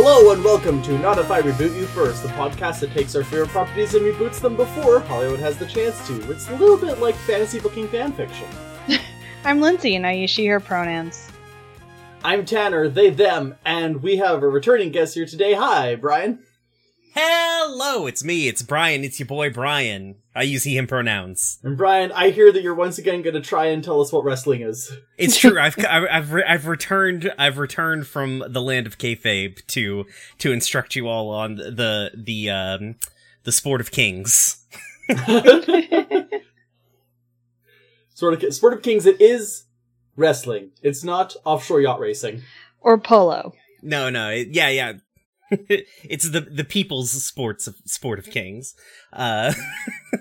Hello and welcome to Not If I Reboot You First, the podcast that takes our favorite properties and reboots them before Hollywood has the chance to. It's a little bit like fantasy booking fanfiction. I'm Lindsay and I use she, her pronouns. I'm Tanner, they, them, and we have a returning guest here today. Hi, Bryan. Hello, it's me. It's Bryan. It's your boy Bryan. I use he him pronouns. And Bryan, I hear that you're once again going to try and tell us what wrestling is. It's true. I've I've I've, re- I've returned. I've returned from the land of kayfabe to to instruct you all on the the um the sport of kings. Sort of Sport of Kings. It is wrestling. It's not offshore yacht racing. Or polo. No, no. It, yeah, yeah. it's the the people's sports of sport of kings. Uh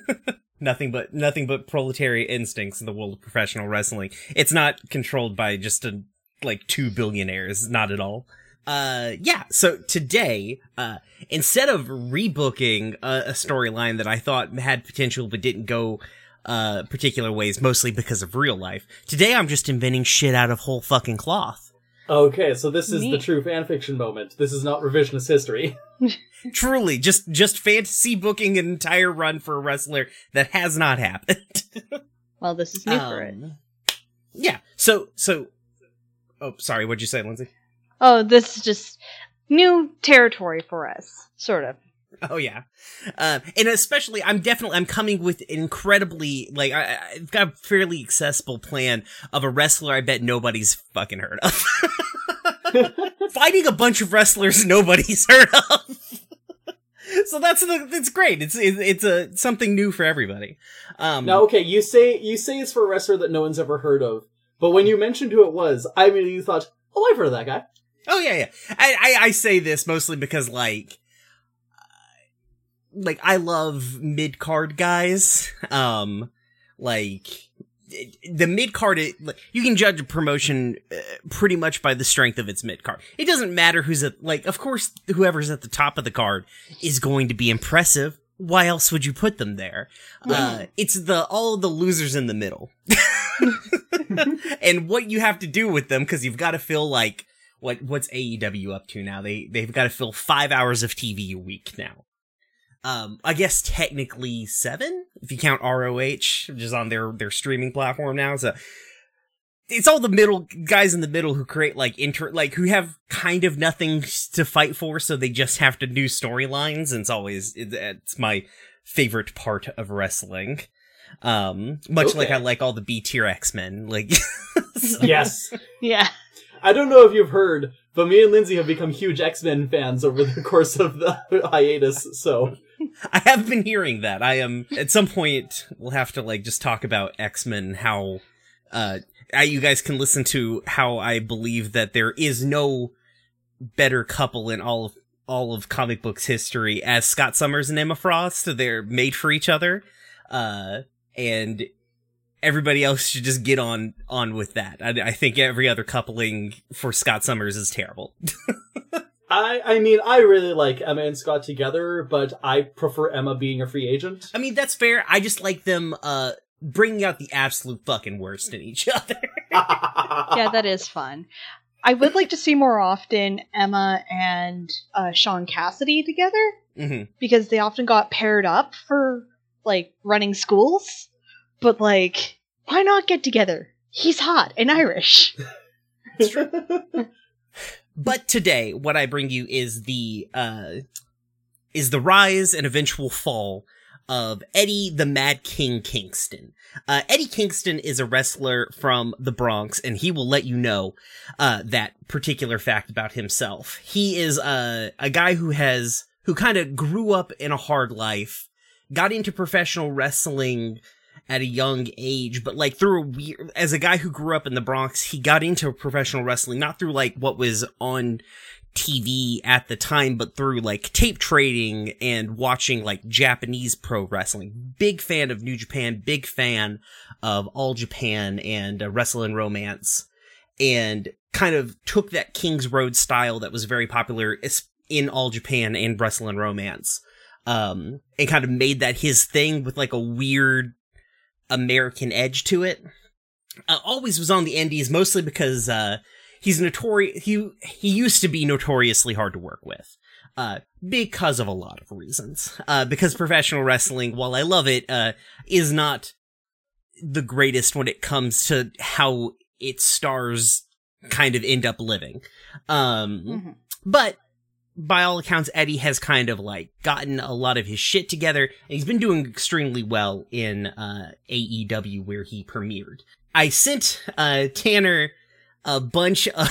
nothing but nothing but proletariat instincts in the world of professional wrestling. It's not controlled by just a like two billionaires, not at all. Uh yeah, so today, uh instead of rebooking a, a storyline that I thought had potential but didn't go uh particular ways mostly because of real life. Today I'm just inventing shit out of whole fucking cloth. Okay, so this is the Neat. true fanfiction moment. This is not revisionist history. Truly, just just fantasy booking an entire run for a wrestler that has not happened. Well, this is new for it. Um, Yeah. So so. Oh, sorry. What'd you say, Lindsay? Oh, this is just new territory for us, sort of. Oh yeah, uh, and especially I'm definitely I'm coming with incredibly like I, I've got a fairly accessible plan of a wrestler I bet nobody's fucking heard of. Fighting a bunch of wrestlers nobody's heard of. so that's the it's great. It's it's, it's a something new for everybody. Um, Now, okay, you say you say it's for a wrestler that no one's ever heard of, but when you mentioned who it was, I immediately thought, "Oh, I've heard of that guy." Oh yeah, yeah. I, I I say this mostly because like like I love mid card guys. Um like the mid card you can judge a promotion uh, pretty much by the strength of its mid card. It doesn't matter who's at like of course whoever's at the top of the card is going to be impressive. Why else would you put them there? Uh it's the all the losers in the middle. and what you have to do with them cuz you've got to feel like what what's AEW up to now? They they've got to fill five hours of TV a week now. Um, I guess technically seven if you count ROH, which is on their their streaming platform now. So it's all the middle guys in the middle who create like inter like who have kind of nothing to fight for, so they just have to do storylines. And it's always it's my favorite part of wrestling. Um, much like I like all the B tier X Men, like. so- Yes, Yeah. I don't know if you've heard, but me and Lindsay have become huge X Men fans over the course of the hiatus. So I have been hearing that. I am at some point we'll have to like just talk about X Men. How uh, you guys can listen to how I believe that there is no better couple in all of all of comic books history as Scott Summers and Emma Frost. They're made for each other, uh, and everybody else should just get on on with that. I, I think every other coupling for Scott Summers is terrible. I, I mean, I really like Emma and Scott together, but I prefer Emma being a free agent. I mean, that's fair. I just like them uh bringing out the absolute fucking worst in each other. Yeah, that is fun. I would like to see more often Emma and uh, Sean Cassidy together hmm because they often got paired up for like running schools. But like, why not get together? He's hot and Irish. But today, what I bring you is the uh is the rise and eventual fall of Eddie the Mad King Kingston. Uh, Eddie Kingston is a wrestler from the Bronx, and he will let you know uh, that particular fact about himself. He is uh, a guy who has who kind of grew up in a hard life, got into professional wrestling at a young age, but like through a weird, as a guy who grew up in the Bronx, he got into professional wrestling, not through like what was on TV at the time, but through like tape trading and watching like Japanese pro wrestling. Big fan of New Japan, big fan of All Japan and uh, Wrestle and Romance, and kind of took that King's Road style that was very popular in All Japan and Wrestle and Romance, um, and kind of made that his thing with like a weird American edge to it. Uh, always was on the indies, mostly because uh, he's notorious. He he used to be notoriously hard to work with, uh, because of a lot of reasons. Uh, because professional wrestling, while I love it, uh, is not the greatest when it comes to how its stars kind of end up living. Um, Mhm. but by all accounts, Eddie has kind of like gotten a lot of his shit together, and he's been doing extremely well in uh, AEW where he premiered. I sent uh, Tanner a bunch of,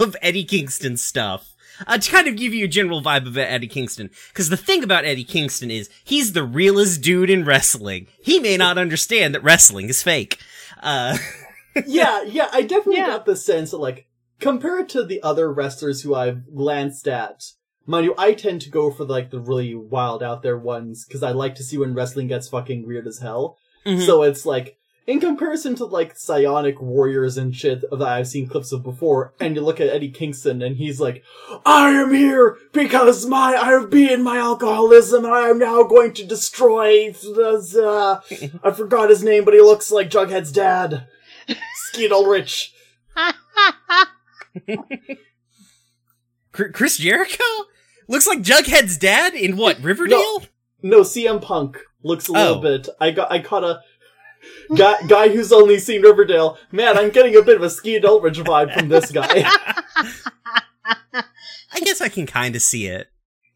of Eddie Kingston stuff uh, to kind of give you a general vibe of Eddie Kingston. Because the thing about Eddie Kingston is he's the realest dude in wrestling. He may not understand that wrestling is fake. Uh, yeah, yeah, I definitely Yeah. got the sense that, like, compared to the other wrestlers who I've glanced at, mind you, I tend to go for, like, the really wild out there ones, because I like to see when wrestling gets fucking weird as hell. mhm. So it's like, in comparison to, like, psionic warriors and shit that I've seen clips of before, and you look at Eddie Kingston, and he's like, I am here because my, I have beaten my alcoholism, and I am now going to destroy, uh, I forgot his name, but he looks like Jughead's dad. Skeet Ulrich. Cr- Chris Jericho looks like Jughead's dad in what Riverdale? No, CM Punk looks a little Oh. bit. I got. I caught a guy guy who's only seen Riverdale. Man, I'm getting a bit of a Skeet Ulrich vibe from this guy. I guess I can kind of see it.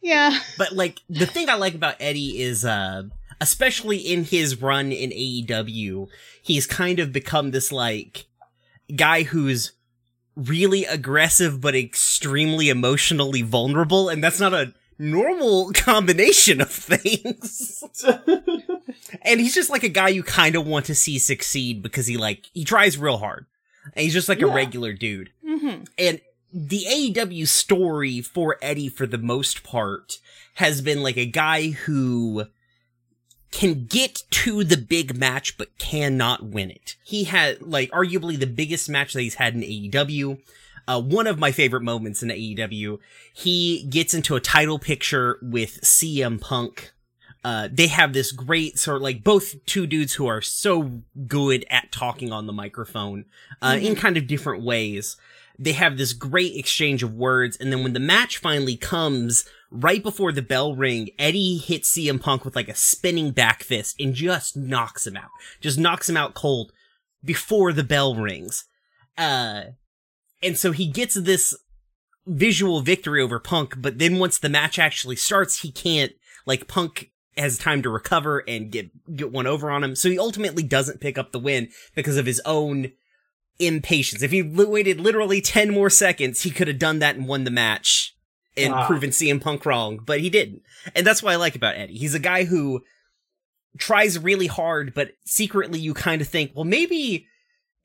yeah. But like the thing I like about Eddie is uh especially in his run in AEW, he's kind of become this like guy who's really aggressive but extremely emotionally vulnerable and that's not a normal combination of things. and he's just like a guy you kind of want to see succeed because he like he tries real hard. And he's just like a regular dude. hmm And the AEW story for Eddie, for the most part, has been like a guy who can get to the big match but cannot win it. He had like arguably the biggest match that he's had in AEW. Uh, one of my favorite moments in AEW, he gets into a title picture with CM Punk. Uh, they have this great sort of like both two dudes who are so good at talking on the microphone, uh, in kind of different ways they have this great exchange of words, and then when the match finally comes, right before the bell ring, Eddie hits CM Punk with like a spinning back fist and just knocks him out. Just knocks him out cold before the bell rings. Uh, and so he gets this visual victory over Punk, but then once the match actually starts, he can't, like, Punk has time to recover and get, get one over on him. So he ultimately doesn't pick up the win because of his own impatience. If he waited literally 10 more seconds, he could have done that and won the match and Ah. proven CM Punk wrong, but he didn't. And that's what I like about Eddie. He's a guy who tries really hard, but secretly you kind of think, well, maybe,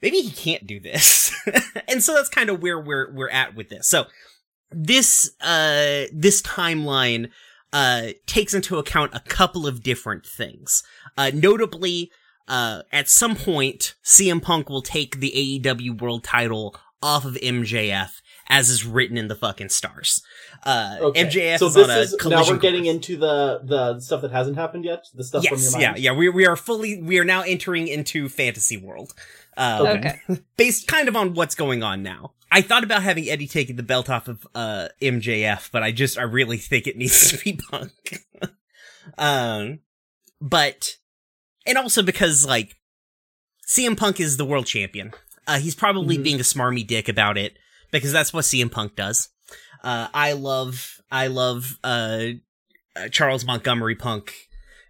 maybe he can't do this. and so that's kind of where we're, we're at with this. So this, uh, this timeline, uh, takes into account a couple of different things. Uh, notably, uh, at some point, CM Punk will take the AEW world title off of MJF, as is written in the fucking stars. Uh, Okay. MJF so is this on a is now collision we're getting course. into the the stuff that hasn't happened yet. The stuff from Yes, your yeah, mind. yeah. We we are fully we are now entering into fantasy world. Um, Okay. based kind of on what's going on now. I thought about having Eddie taking the belt off of uh MJF, but I just I really think it needs to be Punk. um but and also because like CM Punk is the world champion. Uh he's probably Mhm. being a smarmy dick about it because that's what CM Punk does. Uh I love I love uh, uh Charles Montgomery Punk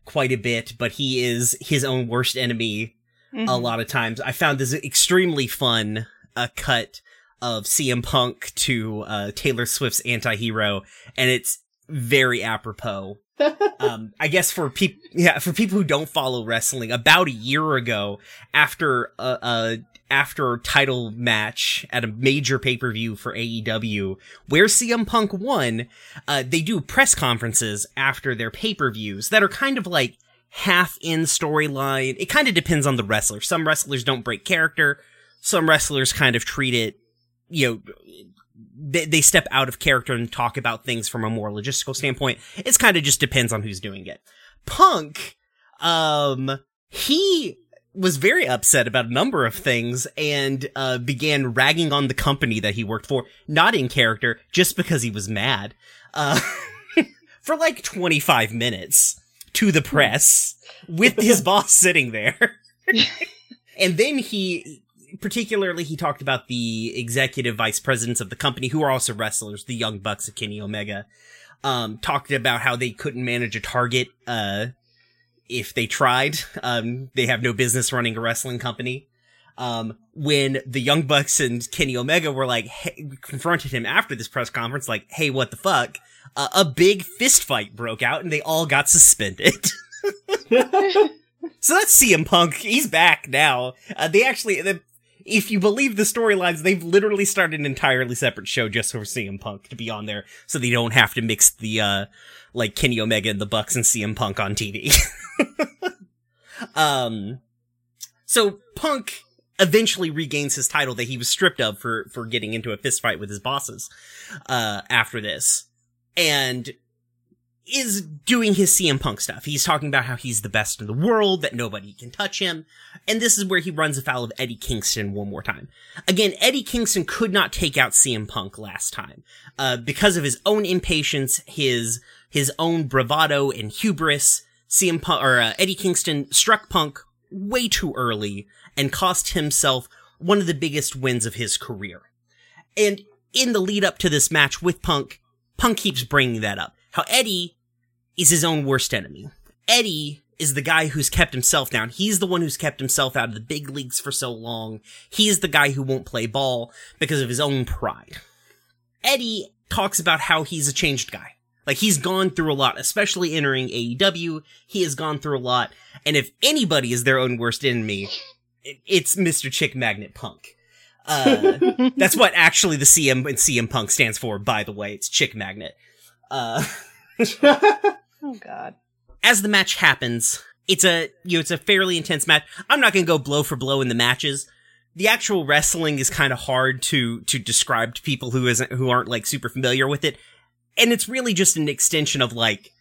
quite a bit, but he is his own worst enemy a Mhm. lot of times. I found this extremely fun uh, cut of CM Punk to uh, Taylor Swift's anti-hero, and it's very apropos. um, I guess for people, yeah, for people who don't follow wrestling, about a year ago, after a, a after title match at a major pay per view for AEW, where CM Punk won, uh, they do press conferences after their pay per views that are kind of like half in storyline. It kind of depends on the wrestler. Some wrestlers don't break character. Some wrestlers kind of treat it, you know, they, they step out of character and talk about things from a more logistical standpoint. It's kind of just depends on who's doing it. Punk, um, he was very upset about a number of things and uh, began ragging on the company that he worked for, not in character, just because he was mad, uh, for like 25 minutes to the press with his boss sitting there. and then he, particularly, he talked about the executive vice presidents of the company who are also wrestlers, the Young Bucks of Kenny Omega. Um, talked about how they couldn't manage a target, uh, if they tried. Um, they have no business running a wrestling company. Um, when the Young Bucks and Kenny Omega were like, hey, confronted him after this press conference, like, hey, what the fuck? Uh, a big fist fight broke out and they all got suspended. so that's CM Punk. He's back now. Uh, they actually, if you believe the storylines, they've literally started an entirely separate show just for CM Punk to be on there so they don't have to mix the, uh, like Kenny Omega and the Bucks and CM Punk on TV. um, so Punk eventually regains his title that he was stripped of for, for getting into a fist fight with his bosses, uh, after this. And is doing his CM Punk stuff. He's talking about how he's the best in the world, that nobody can touch him. And this is where he runs afoul of Eddie Kingston one more time. Again, Eddie Kingston could not take out CM Punk last time, uh, because of his own impatience, his, his own bravado and hubris. CM Punk, or uh, Eddie Kingston struck Punk way too early and cost himself one of the biggest wins of his career. And in the lead up to this match with Punk, Punk keeps bringing that up. How Eddie is his own worst enemy. Eddie is the guy who's kept himself down. He's the one who's kept himself out of the big leagues for so long. He's the guy who won't play ball because of his own pride. Eddie talks about how he's a changed guy. Like he's gone through a lot, especially entering AEW. He has gone through a lot. And if anybody is their own worst enemy, it's Mr. Chick Magnet Punk. Uh, that's what actually the CM and CM Punk stands for, by the way. It's Chick Magnet. Uh, oh god. as the match happens, it's a you know it's a fairly intense match. I'm not gonna go blow for blow in the matches. The actual wrestling is kind of hard to to describe to people who isn't who aren't like super familiar with it, and it's really just an extension of like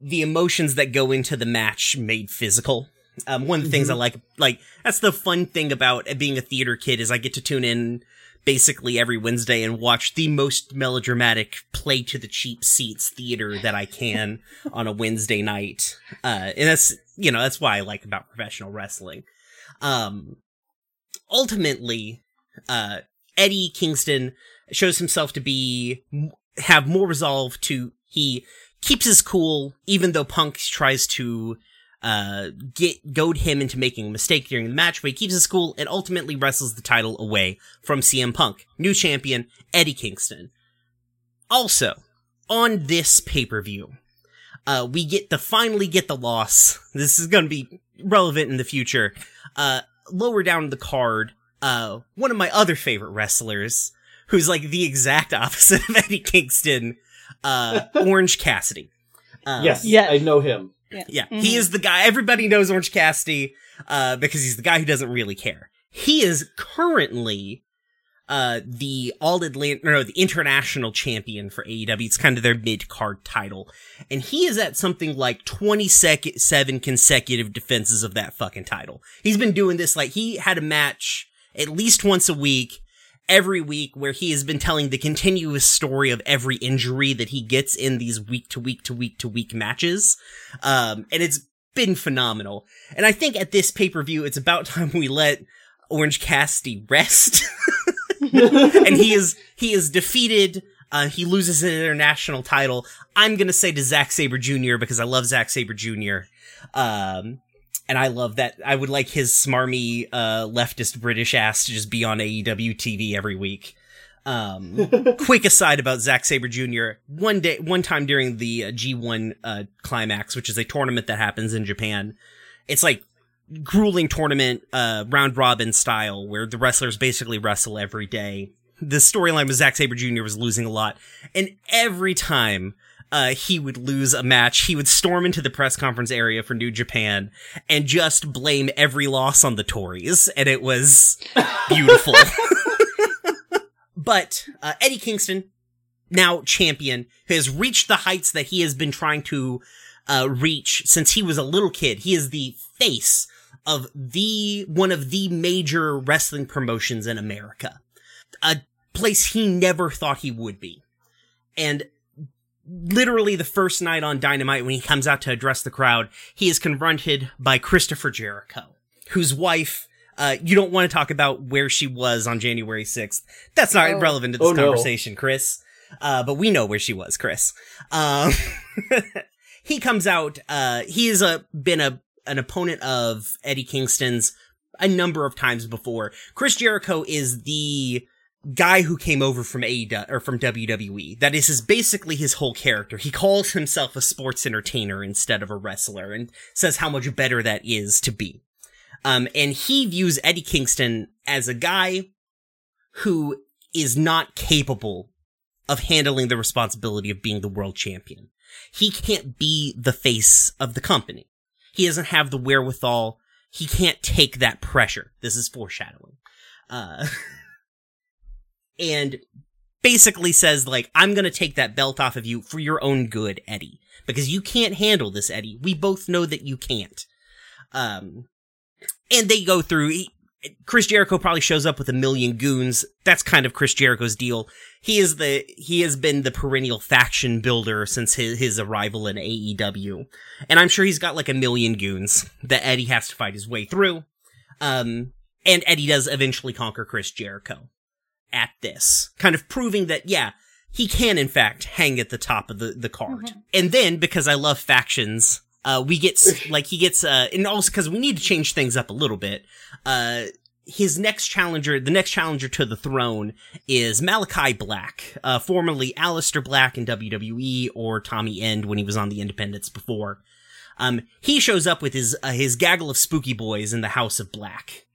the emotions that go into the match made physical. Um, one of the things I like, like that's the fun thing about being a theater kid is I get to tune in basically every Wednesday and watch the most melodramatic play to the cheap seats theater that I can on a Wednesday night. Uh, and that's, you know, that's why I like about professional wrestling. Um, ultimately, uh, Eddie Kingston shows himself to be, have more resolve to, he keeps his cool, even though Punk tries to, uh, get, goad him into making a mistake during the match, but he keeps his cool and ultimately wrestles the title away from CM Punk. New champion, Eddie Kingston. Also, on this pay-per-view, uh, we get to finally get the loss. This is gonna be relevant in the future. Uh, lower down the card, uh, one of my other favorite wrestlers, who's like the exact opposite of Eddie Kingston, uh, Orange Cassidy. Uh, yes, Yes. I know him. yeah, Mhm. he is the guy. Everybody knows Orange Cassidy, uh, because he's the guy who doesn't really care. He is currently, uh, the all Atlantic, no, the international champion for AEW. It's kind of their mid card title. And he is at something like 27 consecutive defenses of that fucking title. He's been doing this like he had a match at least once a week every week where he has been telling the continuous story of every injury that he gets in these week to week to week to week matches. Um, and it's been phenomenal. And I think at this pay-per-view, it's about time we let Orange Cassidy rest. and he is, he is defeated. Uh, he loses an international title. I'm gonna say to Zack Sabre Jr. because I love Zack Sabre Jr. Um, and I love that. I would like his smarmy, uh, leftist British ass to just be on AEW TV every week. Um, quick aside about Zack Sabre Jr. One day, one time during the uh, G1 uh, climax, which is a tournament that happens in Japan, it's like grueling tournament, uh, round robin style, where the wrestlers basically wrestle every day. The storyline with Zack Sabre Jr. was losing a lot, and every time uh, he would lose a match, he would storm into the press conference area for New Japan and just blame every loss on the Tories, and it was beautiful. but uh, Eddie Kingston, now champion, has reached the heights that he has been trying to uh, reach since he was a little kid. He is the face of the one of the major wrestling promotions in America. A place he never thought he would be. And literally the first night on Dynamite when he comes out to address the crowd, he is confronted by Christopher Jericho, whose wife uh, you don't want to talk about where she was on January 6th. That's not Oh. relevant to this Oh, no. conversation, Chris. Uh, but we know where she was, Chris. Um, he comes out, uh, he has a, been a, an opponent of Eddie Kingston's a number of times before. Chris Jericho is the guy who came over from AEW, or from WWE. That is his, basically his whole character. He calls himself a sports entertainer instead of a wrestler and says how much better that is to be. Um, and he views Eddie Kingston as a guy who is not capable of handling the responsibility of being the world champion. He can't be the face of the company. He doesn't have the wherewithal. He can't take that pressure. This is foreshadowing. Uh, and basically says like, I'm gonna take that belt off of you for your own good, Eddie. Because you can't handle this, Eddie. We both know that you can't. Um, and they go through. He, Chris Jericho probably shows up with a million goons. That's kind of Chris Jericho's deal. He is the he has been the perennial faction builder since his his arrival in AEW, and I'm sure he's got like a million goons that Eddie has to fight his way through. Um, and Eddie does eventually conquer Chris Jericho at this, kind of proving that yeah, he can in fact hang at the top of the the card. And then because I love factions, uh, we get like he gets uh, and also because we need to change things up a little bit. Uh, his next challenger, the next challenger to the throne is Malachi Black, uh, formerly Aleister Black in WWE or Tommy End when he was on the Independents before. Um, he shows up with his uh, his gaggle of spooky boys in the House of Black.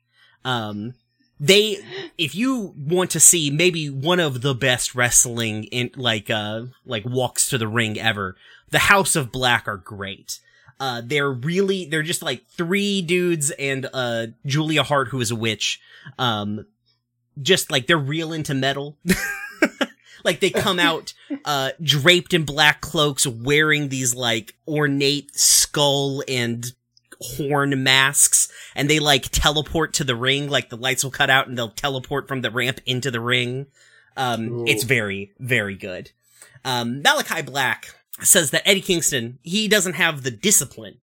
Um, they, if you want to see maybe one of the best wrestling in like uh like walks to the ring ever, the House of Black are great. Uh, they're really, they're just like three dudes and, uh, Julia Hart, who is a witch. Um, just like they're real into metal. like they come out, uh, draped in black cloaks, wearing these like ornate skull and horn masks, and they like teleport to the ring, like the lights will cut out and they'll teleport from the ramp into the ring. Um, Ooh. it's very, very good. Um, Malachi Black says that Eddie Kingston, he doesn't have the discipline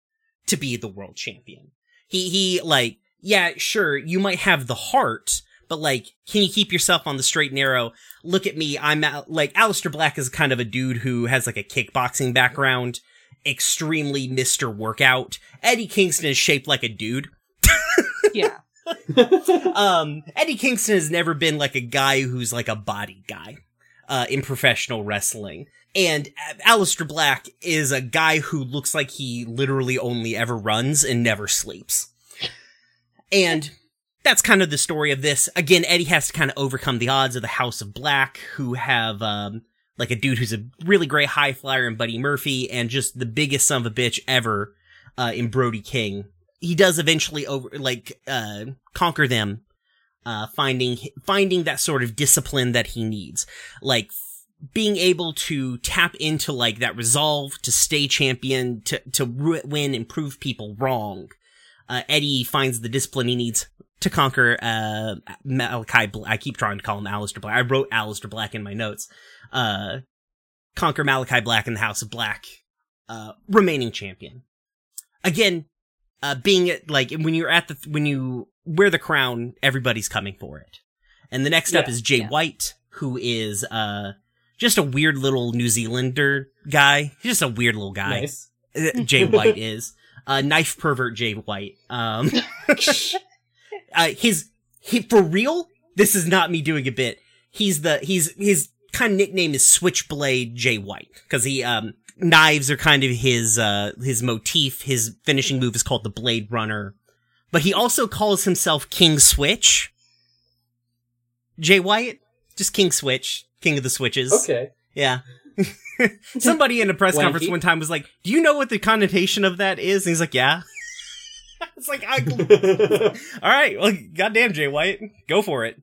to be the world champion. He, he, like, yeah, sure, you might have the heart, but like, can you keep yourself on the straight and narrow? Look at me, I'm, like, Aleister Black is kind of a dude who has like a kickboxing background, extremely Mr. Workout. Eddie Kingston is shaped like a dude. Yeah. um, Eddie Kingston has never been like a guy who's like a body guy, uh, in professional wrestling. And uh, Aleister Black is a guy who looks like he literally only ever runs and never sleeps. And that's kind of the story of this. Again, Eddie has to kind of overcome the odds of the House of Black, who have, um, like a dude who's a really great high flyer in Buddy Murphy and just the biggest son of a bitch ever, uh, in Brody King. He does eventually over, like, uh, conquer them, uh, finding, finding that sort of discipline that he needs. Like, being able to tap into like that resolve to stay champion, to, to win and prove people wrong. Uh, Eddie finds the discipline he needs to conquer, uh, Malachi Black. I keep trying to call him Aleister Black. I wrote Aleister Black in my notes. Uh, conquer Malachi Black in the House of Black, uh, remaining champion. Again, uh, being at, like, when you're at the, when you wear the crown, everybody's coming for it. And the next up is Jay yeah. White, who is, uh, just a weird little New Zealander guy. He's just a weird little guy. Nice. Uh, Jay White is. Uh, knife pervert Jay White. Um, uh, his, he, for real, this is not me doing a bit. He's the, he's, his kind of nickname is Switchblade Jay White. Cause he, um, knives are kind of his, uh, his motif. His finishing move is called the Blade Runner. But he also calls himself King Switch. Jay White? Just King Switch. King of the Switches. Okay. Yeah. Somebody in a press Wanky. conference one time was like, "Do you know what the connotation of that is?" And he's like, "Yeah." it's like, I, all right, well, goddamn, Jay White, go for it.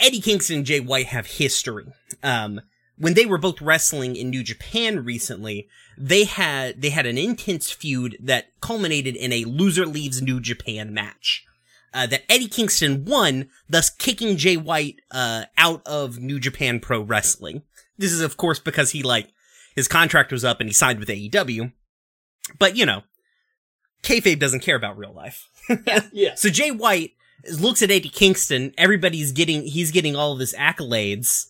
Eddie Kingston and Jay White have history. Um, when they were both wrestling in New Japan recently, they had they had an intense feud that culminated in a loser leaves New Japan match. Uh, that Eddie Kingston won, thus kicking Jay White uh, out of New Japan Pro Wrestling. This is, of course, because he like his contract was up and he signed with AEW. But you know, kayfabe doesn't care about real life. Yeah. So Jay White looks at Eddie Kingston. Everybody's getting, he's getting all of his accolades.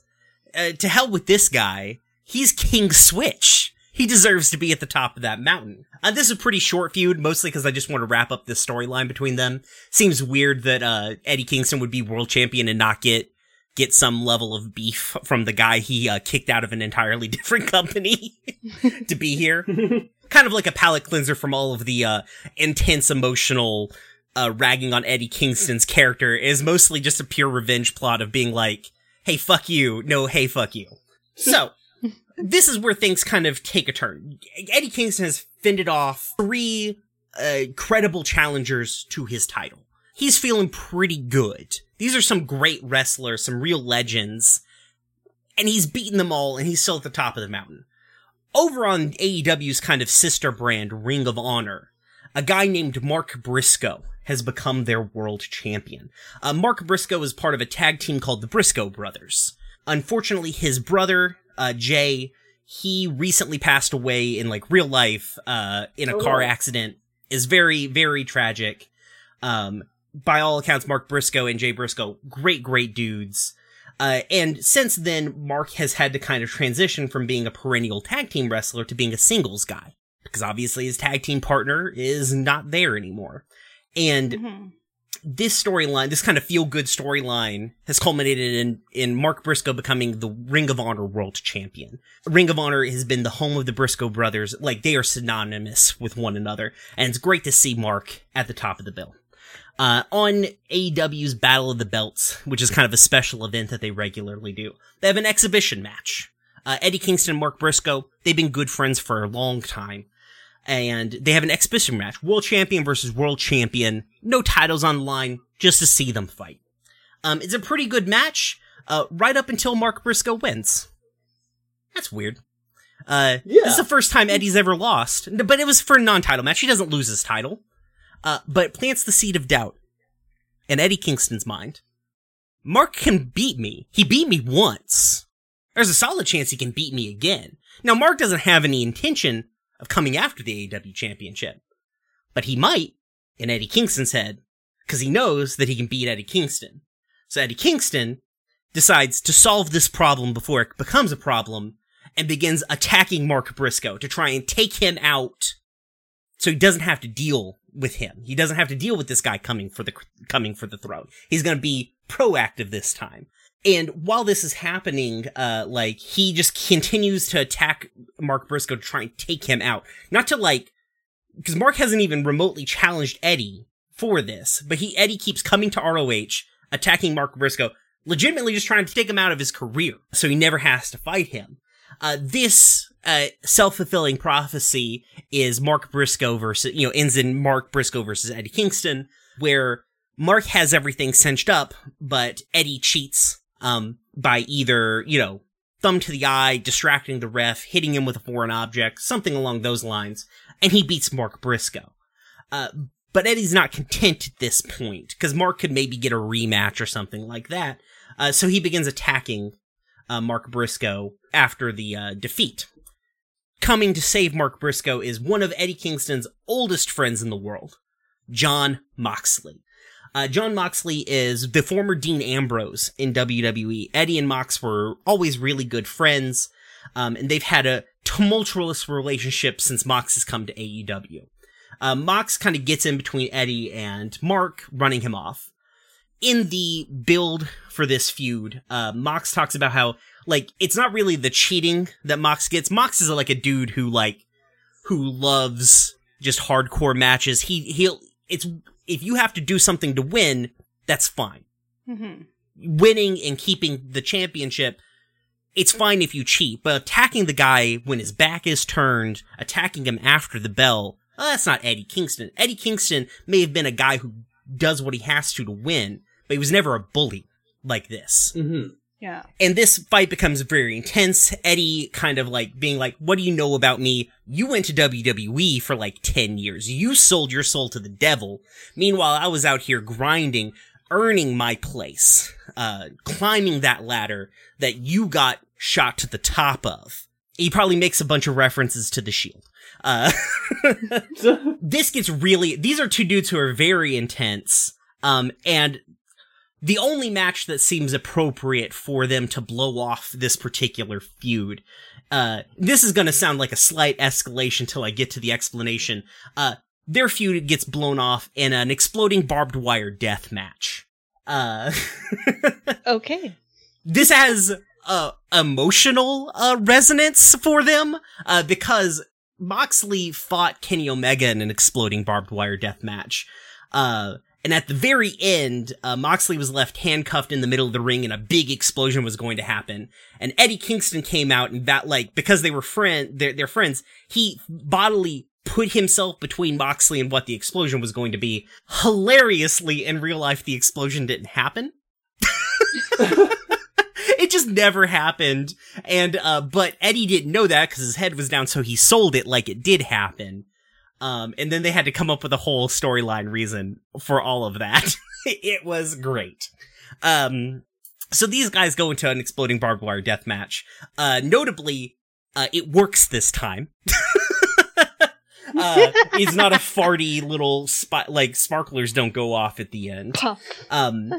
Uh, to hell with this guy. He's King Switch. He deserves to be at the top of that mountain. Uh, this is a pretty short feud, mostly because I just want to wrap up this storyline between them. Seems weird that, uh, Eddie Kingston would be world champion and not get, get some level of beef from the guy he, uh, kicked out of an entirely different company to be here. kind of like a palate cleanser from all of the, uh, intense emotional, uh, ragging on Eddie Kingston's character is mostly just a pure revenge plot of being like, hey, fuck you. No, hey, fuck you. So, this is where things kind of take a turn. Eddie Kingston has fended off three uh, credible challengers to his title. He's feeling pretty good. These are some great wrestlers, some real legends, and he's beaten them all, and he's still at the top of the mountain. Over on AEW's kind of sister brand, Ring of Honor, a guy named Mark Briscoe has become their world champion. Uh, Mark Briscoe is part of a tag team called the Briscoe Brothers. Unfortunately, his brother, uh, Jay, he recently passed away in like real life, uh, in a Oh, car accident. Is very, very tragic. Um, by all accounts, Mark Briscoe and Jay Briscoe, great, great dudes. Uh, and since then, Mark has had to kind of transition from being a perennial tag team wrestler to being a singles guy. Because obviously his tag team partner is not there anymore. And Mhm. this storyline, this kind of feel good storyline, has culminated in in Mark Briscoe becoming the Ring of Honor World Champion. Ring of Honor has been the home of the Briscoe brothers, like they are synonymous with one another, and it's great to see Mark at the top of the bill. Uh, on AEW's Battle of the Belts, which is kind of a special event that they regularly do, they have an exhibition match. Uh, Eddie Kingston and Mark Briscoe, they've been good friends for a long time and they have an exhibition match world champion versus world champion no titles on the line just to see them fight. Um it's a pretty good match uh right up until mark briscoe wins. That's weird. Uh Yeah. this is the first time eddie's ever lost but it was for a non-title match. He doesn't lose his title. Uh but it plants the seed of doubt in eddie kingston's mind. Mark can beat me. He beat me once. There's a solid chance he can beat me again. Now mark doesn't have any intention of coming after the AEW championship. But he might, in Eddie Kingston's head, because he knows that he can beat Eddie Kingston. So Eddie Kingston decides to solve this problem before it becomes a problem and begins attacking Mark Briscoe to try and take him out so he doesn't have to deal with him. He doesn't have to deal with this guy coming for the coming for the throne. He's going to be proactive this time. And while this is happening, uh, like, he just continues to attack Mark Briscoe to try and take him out. Not to like, because Mark hasn't even remotely challenged Eddie for this, but he, Eddie keeps coming to ROH, attacking Mark Briscoe, legitimately just trying to take him out of his career, so he never has to fight him. Uh, this, uh, self-fulfilling prophecy is Mark Briscoe versus, you know, ends in Mark Briscoe versus Eddie Kingston, where Mark has everything cinched up, but Eddie cheats, um, by either, you know, thumb to the eye, distracting the ref, hitting him with a foreign object, something along those lines, and he beats Mark Briscoe. Uh, but Eddie's not content at this point, because Mark could maybe get a rematch or something like that. Uh, so he begins attacking uh, Mark Briscoe after the uh, defeat. Coming to save Mark Briscoe is one of Eddie Kingston's oldest friends in the world, Jon Moxley. Uh, Jon Moxley is the former Dean Ambrose in WWE. Eddie and Mox were always really good friends, um, and they've had a tumultuous relationship since Mox has come to AEW. Uh, Mox kind of gets in between Eddie and Mark, running him off. In the build for this feud, uh, Mox talks about how, like, it's not really the cheating that Mox gets. Mox is like a dude who, like, who loves just hardcore matches. He, he'll, it's, if you have to do something to win, that's fine. Mhm. Winning and keeping the championship, it's fine if you cheat, but attacking the guy when his back is turned, attacking him after the bell, well, that's not Eddie Kingston. Eddie Kingston may have been a guy who does what he has to to win, but he was never a bully like this. hmm Yeah. And this fight becomes very intense. Eddie kind of like being like, what do you know about me? You went to WWE for like 10 years. You sold your soul to the devil. Meanwhile, I was out here grinding, earning my place, uh, climbing that ladder that you got shot to the top of. He probably makes a bunch of references to the shield. Uh, this gets really, these are two dudes who are very intense. Um, and the only match that seems appropriate for them to blow off this particular feud. Uh, this is gonna sound like a slight escalation till I get to the explanation. Uh, their feud gets blown off in an exploding barbed wire death match. Uh, Okay. this has uh emotional uh resonance for them uh because Moxley fought Kenny Omega in an exploding barbed wire death match. Uh and at the very end, uh, Moxley was left handcuffed in the middle of the ring and a big explosion was going to happen. And Eddie Kingston came out and that, like, because they were friend, they're, they're friends, he bodily put himself between Moxley and what the explosion was going to be. Hilariously, in real life, the explosion didn't happen. it just never happened. And, uh, but Eddie didn't know that because his head was down, so he sold it like it did happen. Um, and then they had to come up with a whole storyline reason for all of that. it was great. Um, so these guys go into an exploding barbed wire death match. Uh, notably, uh, it works this time. uh, it's not a farty little spot, like sparklers don't go off at the end. Um,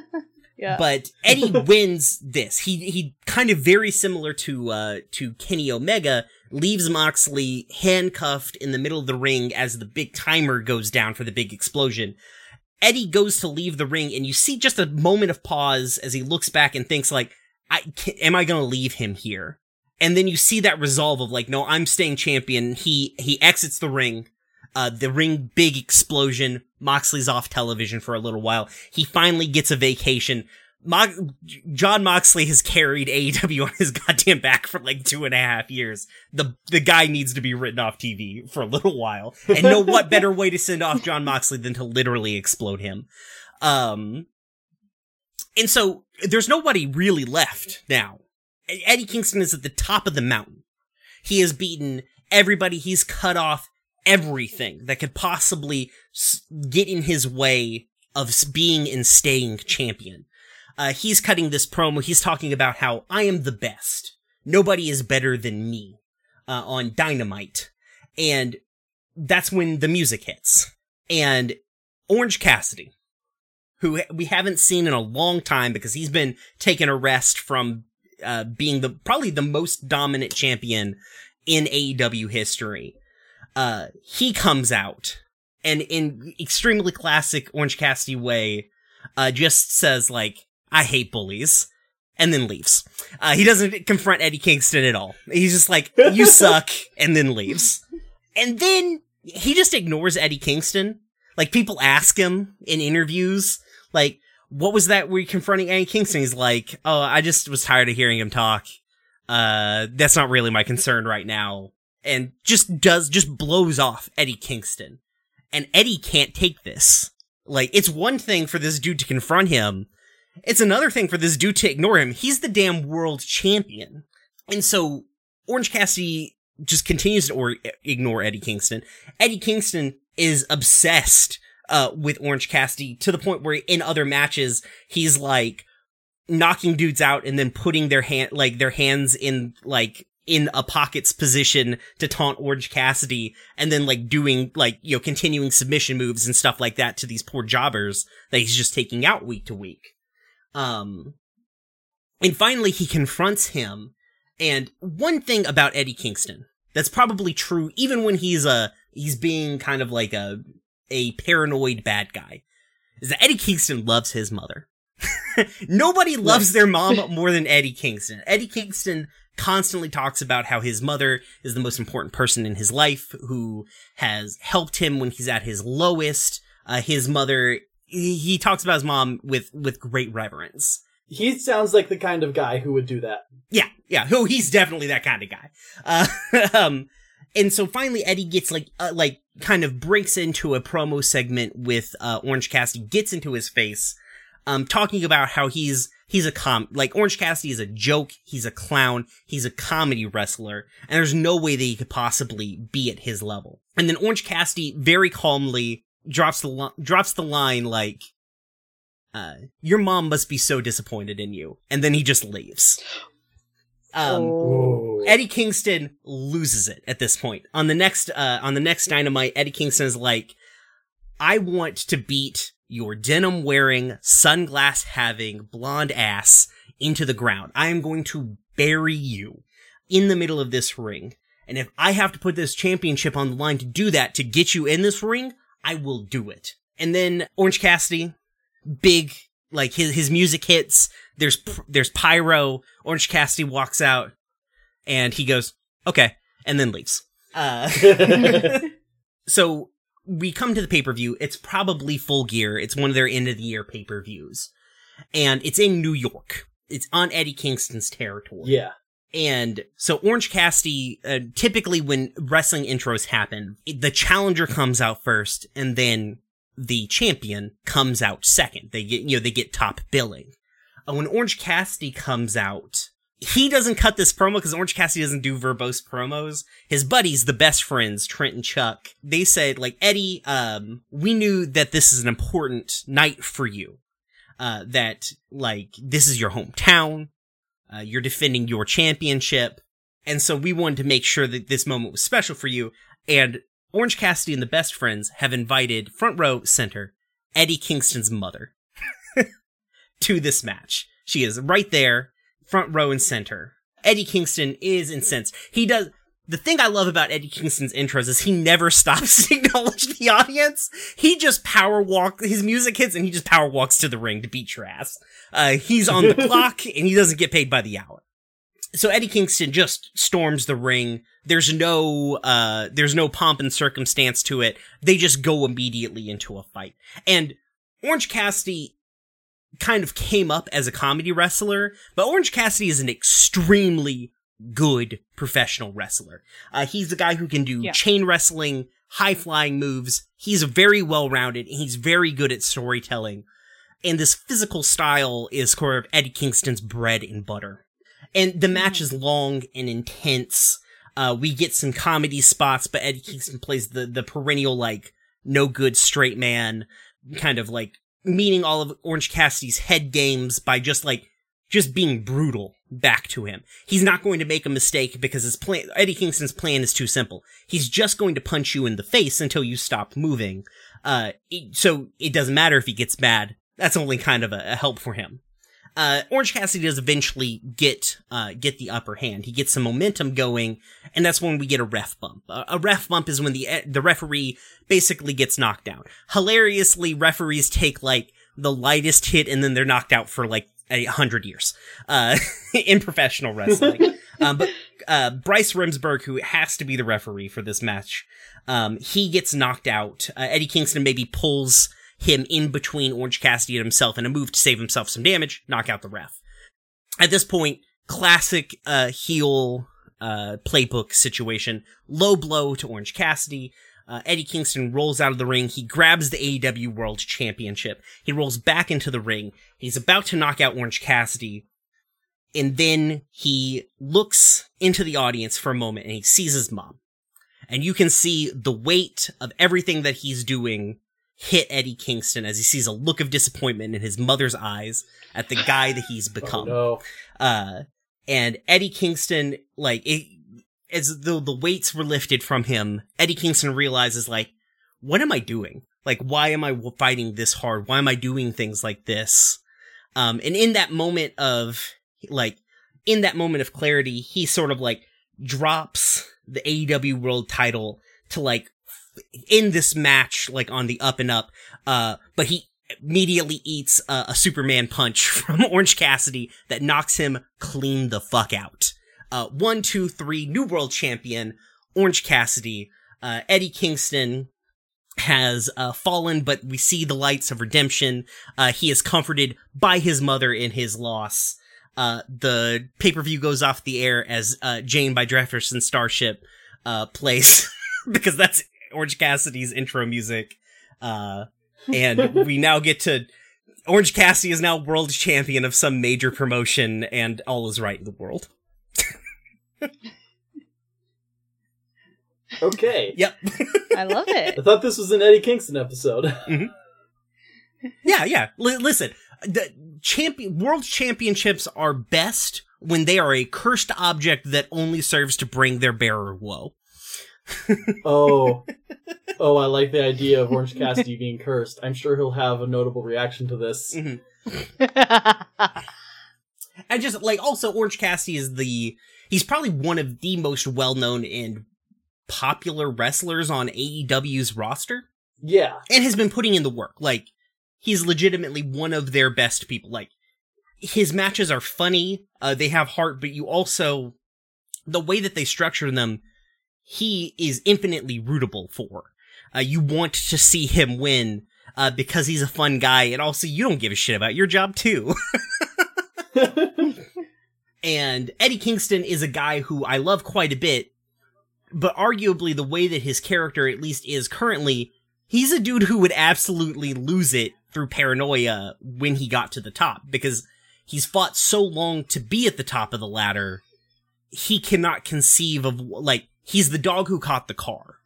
Yeah. but Eddie wins this. He he kind of very similar to uh to Kenny Omega leaves Moxley handcuffed in the middle of the ring as the big timer goes down for the big explosion. Eddie goes to leave the ring and you see just a moment of pause as he looks back and thinks like I ca- am I going to leave him here? And then you see that resolve of like no, I'm staying champion. He he exits the ring. Uh, the ring big explosion. Moxley's off television for a little while. He finally gets a vacation. Mo- Jon Moxley has carried AEW on his goddamn back for like two and a half years. The the guy needs to be written off TV for a little while. And no, what better way to send off Jon Moxley than to literally explode him? Um, and so there's nobody really left now. Eddie Kingston is at the top of the mountain. He has beaten everybody. He's cut off everything that could possibly get in his way of being and staying champion. Uh, he's cutting this promo. He's talking about how I am the best. Nobody is better than me uh, on Dynamite. And that's when the music hits. And Orange Cassidy, who we haven't seen in a long time because he's been taking a rest from uh, being the probably the most dominant champion in AEW history. Uh, he comes out and in extremely classic Orange Cassidy way, uh, just says like, I hate bullies. And then leaves. Uh, he doesn't confront Eddie Kingston at all. He's just like, you suck, and then leaves. And then he just ignores Eddie Kingston. Like, people ask him in interviews, like, what was that were you confronting Eddie Kingston? He's like, oh, I just was tired of hearing him talk. Uh, that's not really my concern right now. And just does, just blows off Eddie Kingston. And Eddie can't take this. Like, it's one thing for this dude to confront him. It's another thing for this dude to ignore him. He's the damn world champion. And so, Orange Cassidy just continues to or- ignore Eddie Kingston. Eddie Kingston is obsessed uh, with Orange Cassidy to the point where in other matches he's like knocking dudes out and then putting their hand like their hands in like in a pockets position to taunt Orange Cassidy and then like doing like you know continuing submission moves and stuff like that to these poor jobbers that he's just taking out week to week. Um and finally he confronts him and one thing about Eddie Kingston that's probably true even when he's a he's being kind of like a a paranoid bad guy is that Eddie Kingston loves his mother. Nobody loves their mom more than Eddie Kingston. Eddie Kingston constantly talks about how his mother is the most important person in his life, who has helped him when he's at his lowest. Uh, his mother, he, he talks about his mom with, with great reverence. He sounds like the kind of guy who would do that. Yeah, yeah. Oh, he's definitely that kind of guy. Uh, um, and so finally Eddie gets like, uh, like kind of breaks into a promo segment with, uh, Orange Cassidy, gets into his face, um, talking about how he's, He's a com, like Orange Cassidy is a joke. He's a clown. He's a comedy wrestler. And there's no way that he could possibly be at his level. And then Orange Cassidy very calmly drops the, li- drops the line like, uh, your mom must be so disappointed in you. And then he just leaves. Um. Eddie Kingston loses it at this point. On the next, uh, on the next Dynamite, Eddie Kingston is like, I want to beat your denim wearing, sunglass having, blonde ass into the ground. I am going to bury you in the middle of this ring. And if I have to put this championship on the line to do that, to get you in this ring, I will do it. And then Orange Cassidy, big, like his, his music hits. There's, there's pyro. Orange Cassidy walks out and he goes, okay, and then leaves. Uh, so we come to the pay per view. It's probably full gear. It's one of their end of the year pay per views. And it's in New York. It's on Eddie Kingston's territory. yeah. And so Orange Cassidy, uh, typically when wrestling intros happen, the challenger comes out first and then the champion comes out second. They get, you know, they get top billing. Uh, when Orange Cassidy comes out, he doesn't cut this promo because Orange Cassidy doesn't do verbose promos. His buddies, the best friends, Trent and Chuck, they said, like, Eddie, um, we knew that this is an important night for you. Uh, that, like, this is your hometown. Uh, you're defending your championship. And so we wanted to make sure that this moment was special for you. And Orange Cassidy and the best friends have invited front row center Eddie Kingston's mother to this match. She is right there, front row and center. Eddie Kingston is incensed. He does, the thing I love about Eddie Kingston's intros is he never stops to acknowledge the audience. He just power walks, his music hits and he just power walks to the ring to beat your ass. Uh, he's on the clock and he doesn't get paid by the hour. So Eddie Kingston just storms the ring. There's no, uh, there's no pomp and circumstance to it. They just go immediately into a fight. And Orange Cassidy kind of came up as a comedy wrestler, but Orange Cassidy is an extremely good professional wrestler. Uh, he's the guy who can do Yeah. chain wrestling, high flying moves. He's very well rounded. He's very good at storytelling. And this physical style is sort of Eddie Kingston's bread and butter. And the match is long and intense. Uh, we get some comedy spots, but Eddie Kingston plays the, the perennial, like, no good straight man, kind of like meeting all of Orange Cassidy's head games by just like, just being brutal back to him. He's not going to make a mistake because his plan, Eddie Kingston's plan is too simple. He's just going to punch you in the face until you stop moving. Uh, so it doesn't matter if he gets mad. That's only kind of a, a help for him. Uh, Orange Cassidy does eventually get, uh, get the upper hand. He gets some momentum going, and that's when we get a ref bump. Uh, a ref bump is when the, the referee basically gets knocked out. Hilariously, referees take like the lightest hit and then they're knocked out for like a hundred years, uh, in professional wrestling. um, but, uh, Bryce Remsburg, who has to be the referee for this match, um, he gets knocked out. Uh, Eddie Kingston maybe pulls him in between Orange Cassidy and himself in a move to save himself some damage, knock out the ref. At this point, classic, uh, heel, uh, playbook situation. Low blow to Orange Cassidy. Uh, Eddie Kingston rolls out of the ring. He grabs the AEW World Championship. He rolls back into the ring. He's about to knock out Orange Cassidy. And then he looks into the audience for a moment and he sees his mom. And you can see the weight of everything that he's doing hit Eddie Kingston as he sees a look of disappointment in his mother's eyes at the guy that he's become. Oh, Uh, and Eddie Kingston, like, it, as though the weights were lifted from him, Eddie Kingston realizes, like, what am I doing? Like, why am I fighting this hard? Why am I doing things like this? Um, and in that moment of, like, in that moment of clarity, he sort of, like, drops the AEW world title to, like, in this match, like, on the up and up, uh, but he immediately eats a Superman punch from Orange Cassidy that knocks him clean the fuck out. Uh, one, two, three, new world champion, Orange Cassidy, uh, Eddie Kingston has, uh, fallen, but we see the lights of redemption. Uh, he is comforted by his mother in his loss. Uh, the pay-per-view goes off the air as, uh, Jane by Jefferson Starship, uh, plays, because that's Orange Cassidy's intro music. Uh, and we now get to Orange Cassidy is now world champion of some major promotion, and all is right in the world. Okay. Yep. I love it. I thought this was an Eddie Kingston episode. yeah, yeah. L- listen, the champion world championships are best when they are a cursed object that only serves to bring their bearer woe. Oh. Oh, I like the idea of Orange Cassidy being cursed. I'm sure he'll have a notable reaction to this. Mhm. And just like also Orange Cassidy is the he's probably one of the most well known and popular wrestlers on AEW's roster Yeah. and has been putting in the work. Like he's legitimately one of their best people. Like his matches are funny, uh, they have heart, but you also the way that they structure them, he is infinitely rootable for. Uh, you want to see him win uh, because he's a fun guy, and also you don't give a shit about your job too. And Eddie Kingston is a guy who I love quite a bit, but arguably the way that his character at least is currently, he's a dude who would absolutely lose it through paranoia when he got to the top because he's fought so long to be at the top of the ladder. He cannot conceive of like he's the dog who caught the car.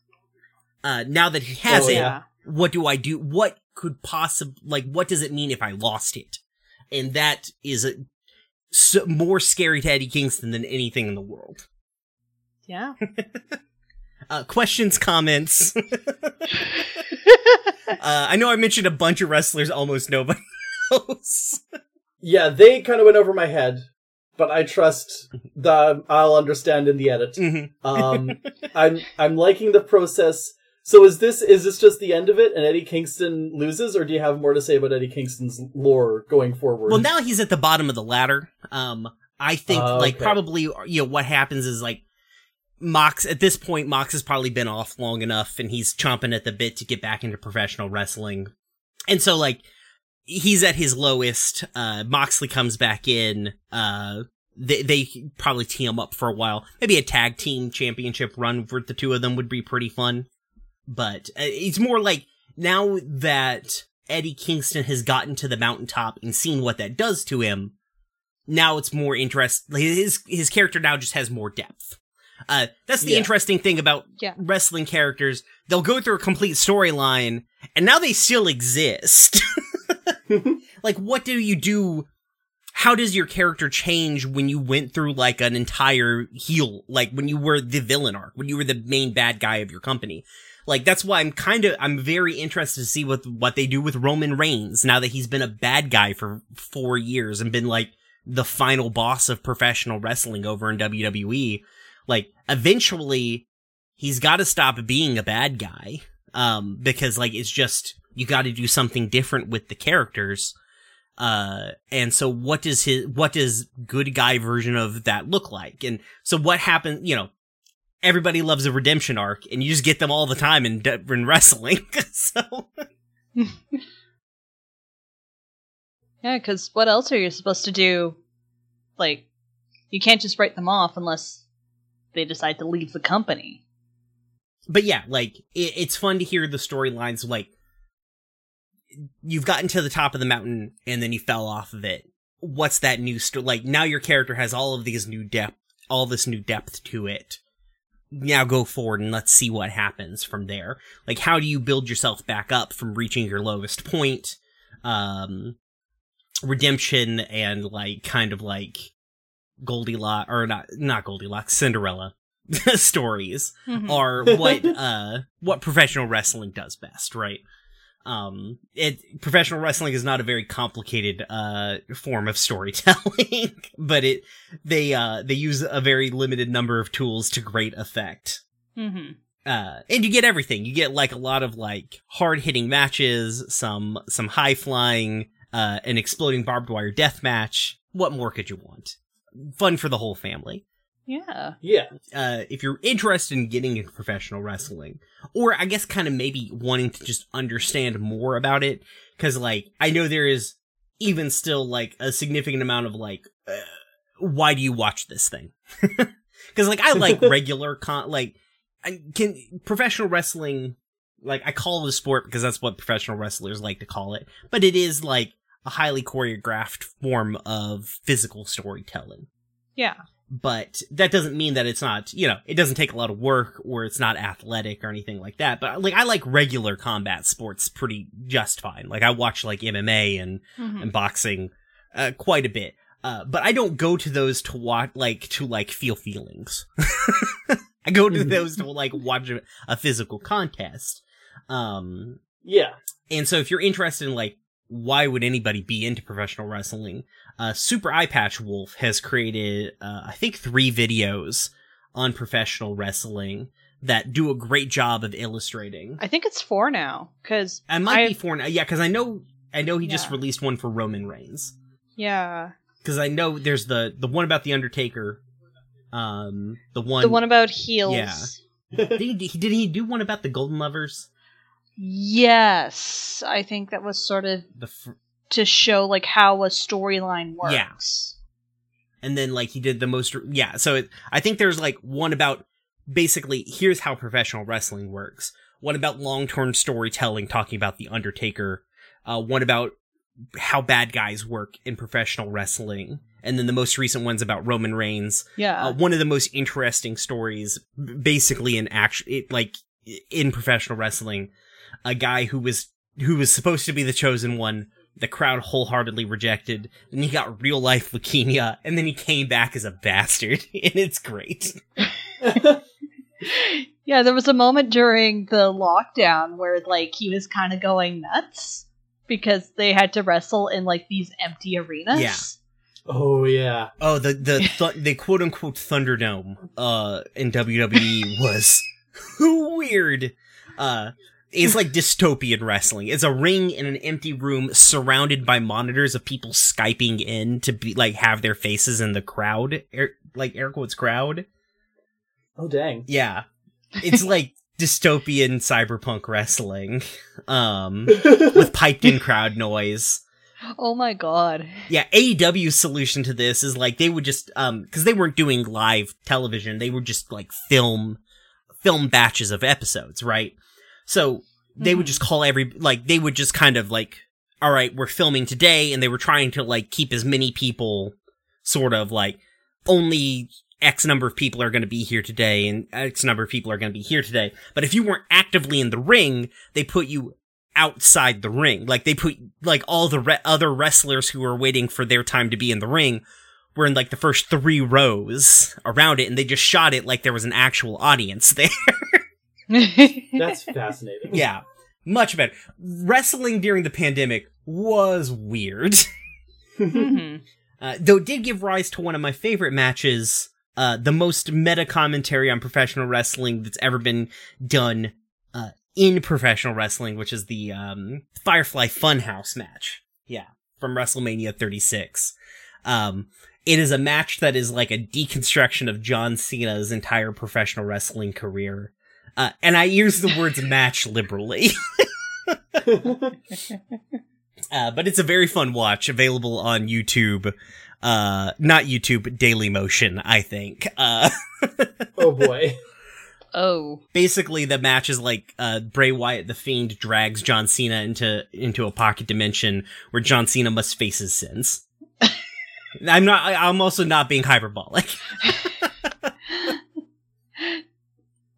Uh, now that he has Oh, it, yeah. what do I do? What could possibly like what does it mean if I lost it? And that is a, so, more scary to Eddie Kingston than anything in the world. yeah. Uh, questions, comments. uh, I know I mentioned a bunch of wrestlers almost nobody knows. yeah, they kind of went over my head, but I trust that I'll understand in the edit. Mhm. Um, I'm I'm liking the process. So is this is this just the end of it, and Eddie Kingston loses, or do you have more to say about Eddie Kingston's lore going forward? Well, now he's at the bottom of the ladder. Um, I think Oh, like okay. probably you know what happens is like Mox at this point Mox has probably been off long enough and he's chomping at the bit to get back into professional wrestling. And so like he's at his lowest. Uh Moxley comes back in. Uh they they probably team up for a while. Maybe a tag team championship run for the two of them would be pretty fun. But uh, it's more like now that Eddie Kingston has gotten to the mountaintop and seen what that does to him, now it's more interest. His his character now just has more depth. Uh, that's the Yeah. interesting thing about Yeah. wrestling characters. They'll go through a complete storyline, and now they still exist. like, what do you do? How does your character change when you went through like an entire heel, like when you were the villain arc, when you were the main bad guy of your company? Like that's why I'm kind of I'm very interested to see what what they do with Roman Reigns now that he's been a bad guy for 4 years and been like the final boss of professional wrestling over in WWE. Like eventually he's got to stop being a bad guy um because like it's just you got to do something different with the characters. Uh, and so what does his, what does good guy version of that look like? And so what happened, you know, everybody loves a redemption arc and you just get them all the time in, in wrestling. so, Yeah, because what else are you supposed to do? Like, you can't just write them off unless they decide to leave the company. but yeah, like it, it's fun to hear the storylines. Like you've gotten to the top of the mountain and then you fell off of it. What's that new story? Like now your character has all of these new depth, all this new depth to it. Now go forward and let's see what happens from there. Like how do you build yourself back up from reaching your lowest point? Um, redemption and like kind of like Goldilocks or not, not Goldilocks, Cinderella stories Mhm. are what uh what professional wrestling does best, right? Um it professional wrestling is not a very complicated uh form of storytelling, but it they uh they use a very limited number of tools to great effect. Mhm. Uh and you get everything. You get like a lot of like hard-hitting matches, some some high-flying uh an exploding barbed wire death match. What more could you want? Fun for the whole family Yeah. yeah. uh, if you're interested in getting into professional wrestling, or I guess kind of maybe wanting to just understand more about it, because like I know there is even still like a significant amount of like, uh, why do you watch this thing? Because like I like regular con, like I can professional wrestling, like I call it a sport because that's what professional wrestlers like to call it, but it is like a highly choreographed form of physical storytelling. Yeah. But that doesn't mean that it's not, you know, it doesn't take a lot of work or it's not athletic or anything like that. But like, I like regular combat sports pretty just fine. Like, I watch like MMA and, Mhm. and boxing, uh, quite a bit. Uh, but I don't go to those to watch, like, to like feel feelings. I go to Mhm. those to like watch a, a physical contest. Um, Yeah. and so if you're interested in like why would anybody be into professional wrestling, uh Super Eyepatch Wolf has created uh I think 3 videos on professional wrestling that do a great job of illustrating. I think it's four now because I might I- be four now. Yeah, cuz I know I know he just released one for Roman Reigns. yeah, Cuz I know there's the the one about the Undertaker um the one the one about heels. Yeah. did he, did he do one about the Golden Lovers? Yes, I think that was sort of The fr- to show like how a storyline works. Yeah. and then like he did the most yeah so it, i think there's like one about basically here's how professional wrestling works one about long-term storytelling talking about the undertaker uh one about how bad guys work in professional wrestling and then the most recent one's about roman reigns Yeah. uh, one of the most interesting stories basically in action it, like in professional wrestling a guy who was who was supposed to be the chosen one the crowd wholeheartedly rejected and he got real life leukemia and then he came back as a bastard and it's great yeah, there was a moment during the lockdown where like he was kind of going nuts because they had to wrestle in like these empty arenas. Yeah. oh yeah. oh the the th- the quote unquote thunderdome uh in wwe was weird uh it's like dystopian wrestling. It's a ring in an empty room surrounded by monitors of people skyping in to be like have their faces in the crowd, air, like air quotes crowd. Oh dang. Yeah, it's like dystopian cyberpunk wrestling, um, with piped in crowd noise. Oh my god. Yeah, AEW's solution to this is like they would just um because they weren't doing live television, they would just like film film batches of episodes, right? So they would Mhm. just call every like they would just kind of like all right, we're filming today and they were trying to like keep as many people sort of like only X number of people are going to be here today and X number of people are going to be here today. But if you weren't actively in the ring, they put you outside the ring. Like they put like all the re- other wrestlers who were waiting for their time to be in the ring were in like the first three rows around it and they just shot it like there was an actual audience there. That's fascinating. yeah. Much better. Wrestling during the pandemic was weird. Mhm. Uh, though it did give rise to one of my favorite matches, uh, the most meta commentary on professional wrestling that's ever been done, uh, in professional wrestling, which is the, um, Firefly Funhouse match. Yeah. From WrestleMania 36. Um, it is a match that is like a deconstruction of John Cena's entire professional wrestling career. Uh, and I use the words match liberally. Uh, but it's a very fun watch, available on YouTube. Uh, not YouTube, but Dailymotion, I think. Uh, oh boy. oh. basically the match is like, uh, Bray Wyatt, the Fiend, drags John Cena into, into a pocket dimension where John Cena must face his sins. I'm not, I'm also not being hyperbolic.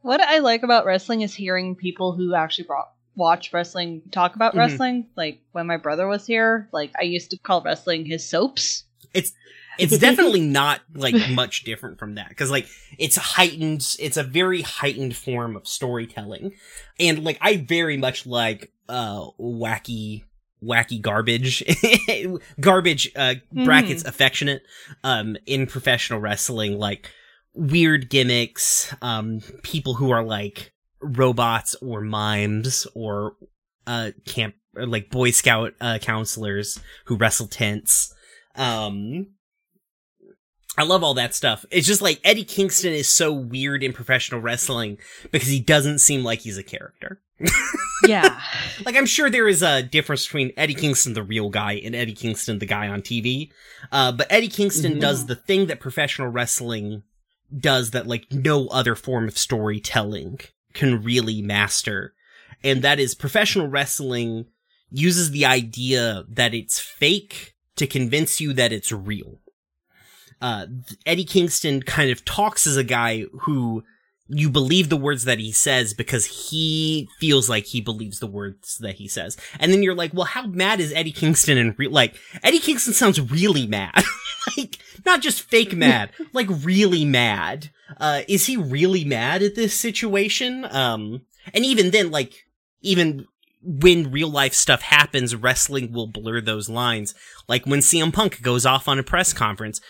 What I like about wrestling is hearing people who actually brought, watch wrestling talk about Mhm. wrestling. Like when my brother was here, like I used to call wrestling his soaps. It's it's definitely not like much different from that because like it's heightened. It's a very heightened form of storytelling, and like I very much like uh wacky wacky garbage garbage uh brackets affectionate um in professional wrestling like weird gimmicks um people who are like robots or mimes or uh camp or like boy scout uh counselors who wrestle tents um I love all that stuff. It's just like Eddie Kingston is so weird in professional wrestling because he doesn't seem like he's a character. Yeah. Like I'm sure there is a difference between Eddie Kingston, the real guy, and Eddie Kingston, the guy on TV. Uh, but Eddie Kingston Mhm. does the thing that professional wrestling does that like no other form of storytelling can really master. And that is professional wrestling uses the idea that it's fake to convince you that it's real. Uh, Eddie Kingston kind of talks as a guy who you believe the words that he says because he feels like he believes the words that he says. And then you're like, well, how mad is Eddie Kingston in real, like, Eddie Kingston sounds really mad. like, not just fake mad, like really mad. Uh, is he really mad at this situation? Um, and even then, like, even when real life stuff happens, wrestling will blur those lines. Like when CM Punk goes off on a press conference,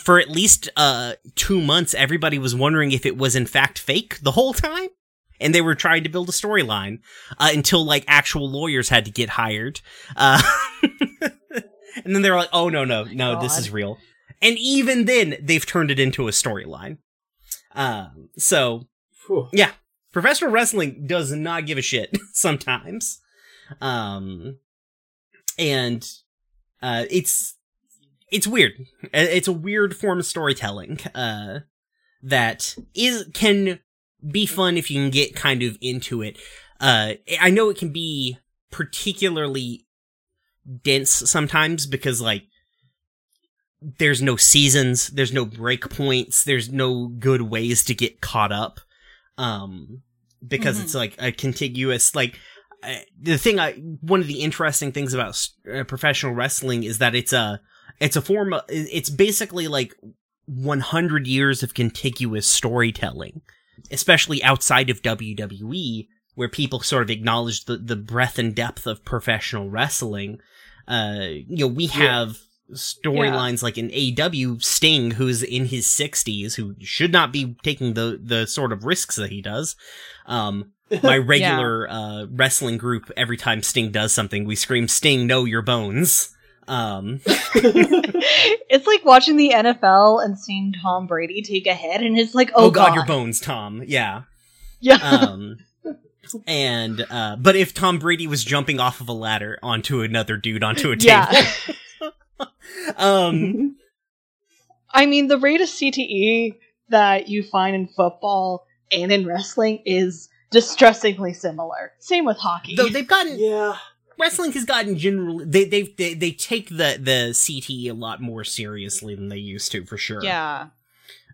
for at least uh two months, everybody was wondering if it was in fact fake the whole time, and they were trying to build a storyline uh, until like actual lawyers had to get hired, uh, and then they were like, "Oh no, no, no, God. this is real." And even then, they've turned it into a storyline. Um, so Phew. yeah, professional wrestling does not give a shit sometimes. Um, and, uh, it's, it's weird. Uh, It's a weird form of storytelling, uh, that is, can be fun if you can get kind of into it. Uh, I know it can be particularly dense sometimes because like, there's no seasons, there's no break points, there's no good ways to get caught up. Um, because Mhm. it's like a contiguous, like, uh, the thing I, one of the interesting things about uh, professional wrestling is that it's a, it's a form of, it's basically like 100 years of contiguous storytelling, especially outside of WWE, where people sort of acknowledge the, the breadth and depth of professional wrestling. Uh, you know, we have storylines like in AW Sting, who's in his 60s, who should not be taking the, the sort of risks that he does. Um, my regular, uh, wrestling group, every time Sting does something, we scream, Sting, know your bones. Um, it's like watching the NFL and seeing Tom Brady take a hit, and it's like, oh, oh, god, your bones, Tom. Yeah. Yeah. Um, and, uh, but if Tom Brady was jumping off of a ladder onto another dude onto a table, yeah. um, I mean, the rate of CTE that you find in football and in wrestling is distressingly similar. Same with hockey. though they've gotten, yeah. wrestling has gotten generally they they they they take the the CTE a lot more seriously than they used to for sure. yeah.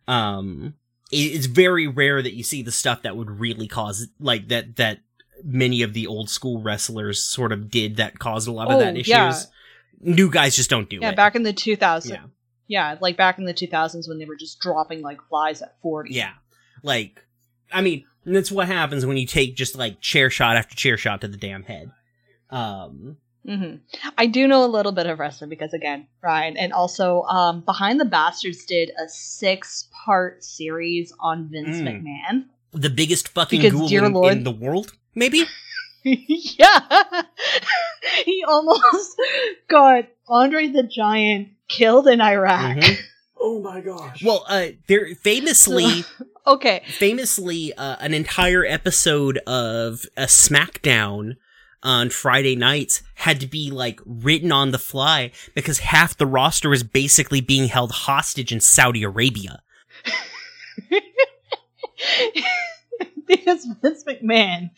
Um, it- it's very rare that you see the stuff that would really cause like that that many of the old school wrestlers sort of did that caused a lot of Oh, that issues. yeah. New guys just don't do Yeah, it. Yeah, back in the 2000s. yeah, Yeah, like back in the 2000s when they were just dropping like flies at 40. yeah. Like, I mean, that's what happens when you take just like chair shot after chair shot to the damn head. Um, hmm I do know a little bit of wrestling because, again, Bryan, and also um, Behind the Bastards did a six part series on Vince Mm. McMahon. the biggest fucking Because, ghoul in, Lord- in the world, maybe. yeah! he almost got Andre the Giant killed in Iraq. Mhm. Oh my gosh. Well, uh, there famously, Okay. famously, uh, an entire episode of a SmackDown on Friday nights had to be like written on the fly because half the roster was basically being held hostage in Saudi Arabia. because Vince McMahon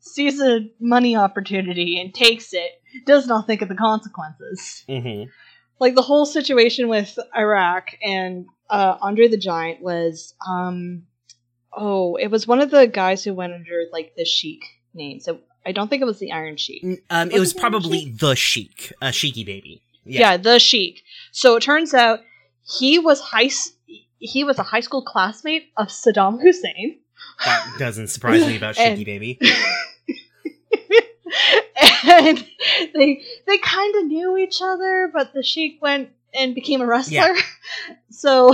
sees a money opportunity and takes it, does not think of the consequences. Mm-hmm. like the whole situation with Iraq and uh, Andre the Giant was um oh it was one of the guys who went under like the Sheik name. So I don't think it was the Iron Sheik. Um, it Was was the probably the Sheik, uh, Sheiky baby. Yeah. the Sheik. So it turns out he was high he was a high school classmate of Saddam Hussein. that doesn't surprise me about And- Sheiky baby. and they they kind of knew each other, but the Sheik went and became a wrestler. Yeah. so,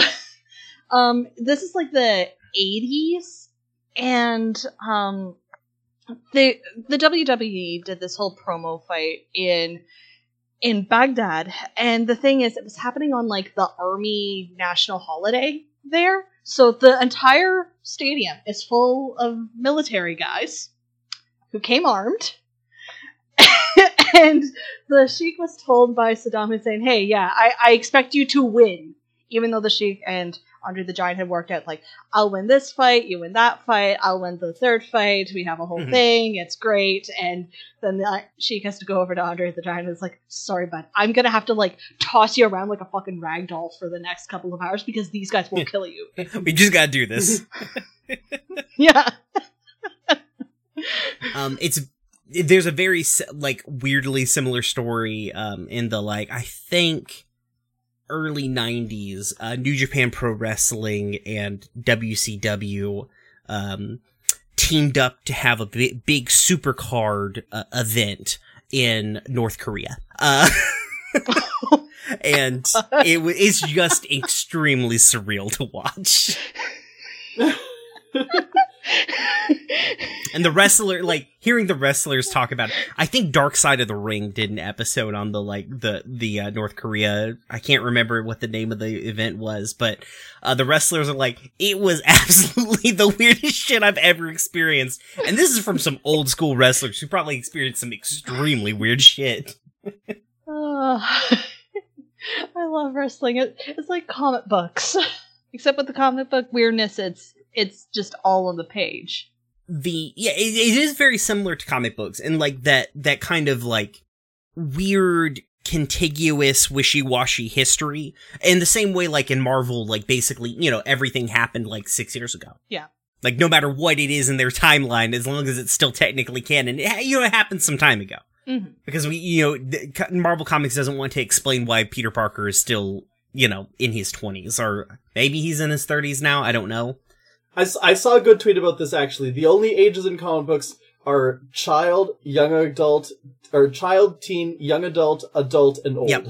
um, this is like the '80s, and um, the the WWE did this whole promo fight in in Baghdad, and the thing is, it was happening on like the army national holiday there. So the entire stadium is full of military guys who came armed. and the Sheik was told by Saddam Hussein, hey, yeah, I, I expect you to win. Even though the Sheik and Andre the Giant had worked out like, I'll win this fight, you win that fight, I'll win the third fight, we have a whole Mhm. thing, it's great. And then the, Sheik has to go over to Andre the Giant and is like, sorry, bud, I'm gonna have to like toss you around like a fucking rag doll for the next couple of hours because these guys will kill you. we just gotta do this. yeah. um, it's there's a very like weirdly similar story um in the like I think early 90s uh New Japan Pro Wrestling and WCW um teamed up to have a big, big super card uh, event in North Korea. Uh and it it's just extremely surreal to watch. And the wrestler, like hearing the wrestlers talk about it. I think Dark Side of the Ring did an episode on the like the the uh, North Korea. I can't remember what the name of the event was, but uh, the wrestlers are like, it was absolutely the weirdest shit I've ever experienced. And this is from some old school wrestlers who probably experienced some extremely weird shit. Oh, I love wrestling. It, it's like comic books, except with the comic book weirdness, it's it's just all on the page. The yeah it, it is very similar to comic books and like that that kind of like weird contiguous wishy-washy history in the same way like in marvel like basically you know everything happened like six years ago Yeah. like no matter what it is in their timeline as long as it's still technically canon it, you know it happened some time ago Mhm. because we you know the- marvel comics doesn't want to explain why peter parker is still you know in his 20s or maybe he's in his 30s now i don't know I, s- I saw a good tweet about this actually. The only ages in comic books are child, young adult, or child, teen, young adult, adult, and old. Yep.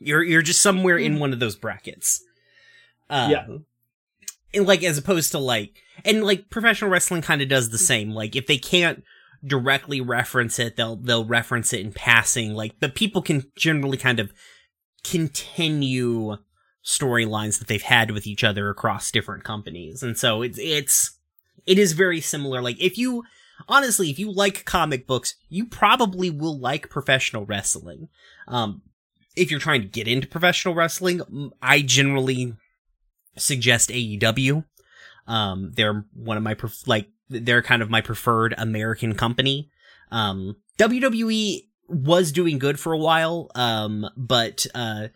You're you're just somewhere in one of those brackets. Um, Yeah. And like as opposed to like and like professional wrestling kind of does the same. Like if they can't directly reference it, they'll they'll reference it in passing. Like but people can generally kind of continue storylines that they've had with each other across different companies. And so it's it's it is very similar. Like if you honestly, if you like comic books, you probably will like professional wrestling. Um, if you're trying to get into professional wrestling, I generally suggest AEW. Um, they're one of my pref- like they're kind of my preferred American company. Um, WWE was doing good for a while, um, but uh,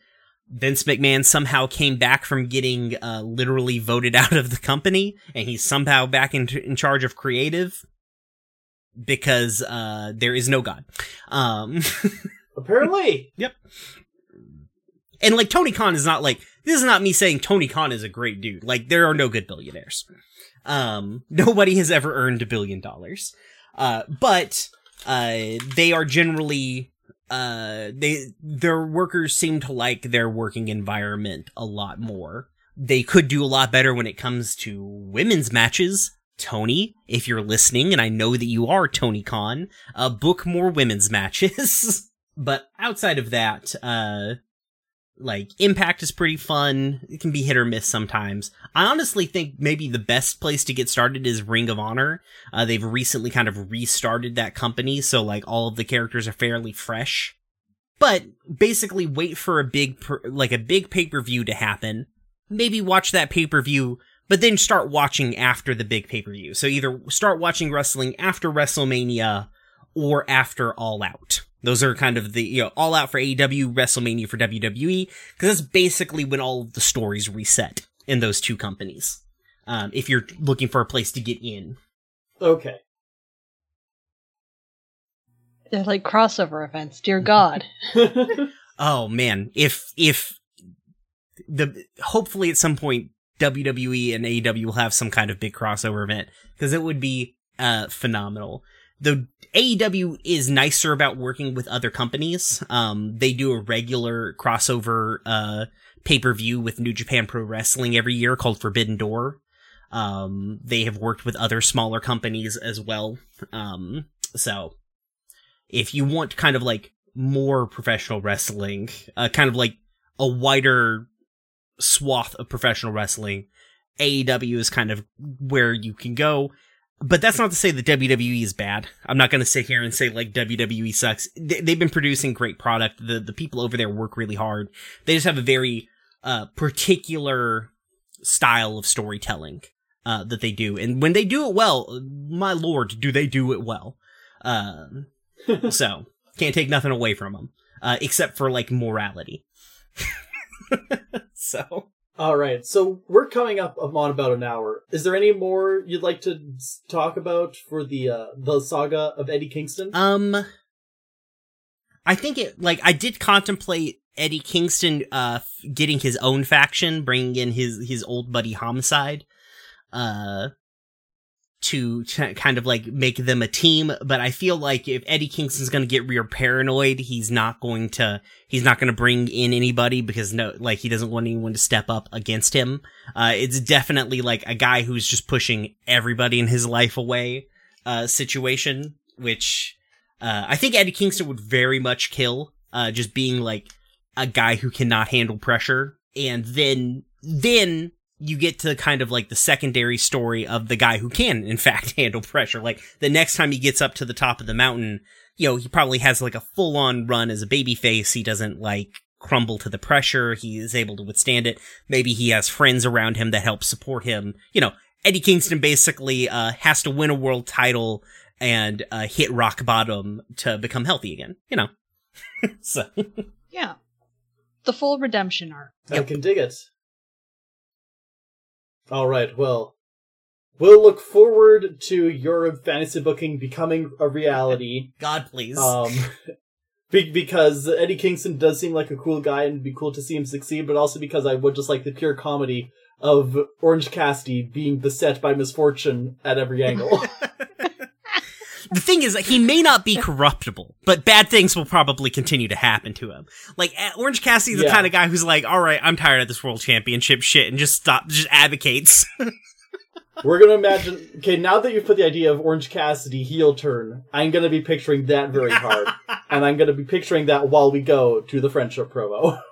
Vince McMahon somehow came back from getting uh, literally voted out of the company, and he's somehow back in, in charge of creative because uh, there is no God. Um, Apparently. Yep. And like Tony Khan is not like this is not me saying Tony Khan is a great dude. Like there are no good billionaires. Um, nobody has ever earned a billion dollars. Uh, but uh, they are generally uh they their workers seem to like their working environment a lot more. They could do a lot better when it comes to women's matches. Tony, if you're listening, and I know that you are Tony Khan, uh, book more women's matches. but outside of that, uh, like Impact is pretty fun. It can be hit or miss sometimes. I honestly think maybe the best place to get started is Ring of Honor. Uh, they've recently kind of restarted that company, so like all of the characters are fairly fresh. But basically, wait for a big, per- like a big pay per view to happen. Maybe watch that pay per view, but then start watching after the big pay per view. So either start watching wrestling after WrestleMania or after All Out. Those are kind of the, you know, All Out for AEW, WrestleMania for WWE, because that's basically when all of the stories reset in those two companies. Um, if you're looking for a place to get in. Okay. They're like crossover events. Dear God. Oh man, if, if the, hopefully at some point WWE and AEW will have some kind of big crossover event, because it would be, uh, phenomenal. The AEW is nicer about working with other companies. Um, they do a regular crossover, uh, pay-per-view with New Japan Pro Wrestling every year called Forbidden Door. Um, they have worked with other smaller companies as well. Um, so if you want kind of like more professional wrestling, uh, kind of like a wider swath of professional wrestling, AEW is kind of where you can go. But that's not to say that WWE is bad. I'm not going to sit here and say like WWE sucks. They- They've been producing great product. The the people over there work really hard. They just have a very uh particular style of storytelling uh, that they do, and when they do it well, my lord, do they do it well? Um, so can't take nothing away from them, uh, except for like morality. so All right, so we're coming up on about an hour. Is there any more you'd like to talk about for the uh, the saga of Eddie Kingston? Um, I think it like I did contemplate Eddie Kingston uh getting his own faction, bringing in his his old buddy Homicide, uh, to kind of like make them a team. But I feel like if Eddie Kingston's gonna get real paranoid, he's not going to he's not gonna bring in anybody because no, like he doesn't want anyone to step up against him. Uh, it's definitely like a guy who's just pushing everybody in his life away, uh, situation, which. Uh, I think Eddie Kingston would very much kill, uh, just being like a guy who cannot handle pressure. And then, then you get to kind of like the secondary story of the guy who can, in fact, handle pressure. Like the next time he gets up to the top of the mountain, you know, he probably has like a full on run as a baby face. He doesn't like crumble to the pressure. He is able to withstand it. Maybe he has friends around him that help support him. You know, Eddie Kingston basically, uh, has to win a world title and uh, hit rock bottom to become healthy again. You know, so Yeah. The full redemption arc. I Yep. can dig it. All right, well, we'll look forward to your fantasy booking becoming a reality. God please. Um, be- because Eddie Kingston does seem like a cool guy, and it'd be cool to see him succeed. But also because I would just like the pure comedy of Orange Cassidy being beset by misfortune at every angle. the thing is that he may not be corruptible, but bad things will probably continue to happen to him. Like Orange Cassidy's the Yeah. kind of guy who's like, "All right, I'm tired of this world championship shit," and just stop, just advocates. We're gonna imagine. Okay, now that you've put the idea of Orange Cassidy heel turn, I'm gonna be picturing that very hard, and I'm gonna be picturing that while we go to the friendship promo.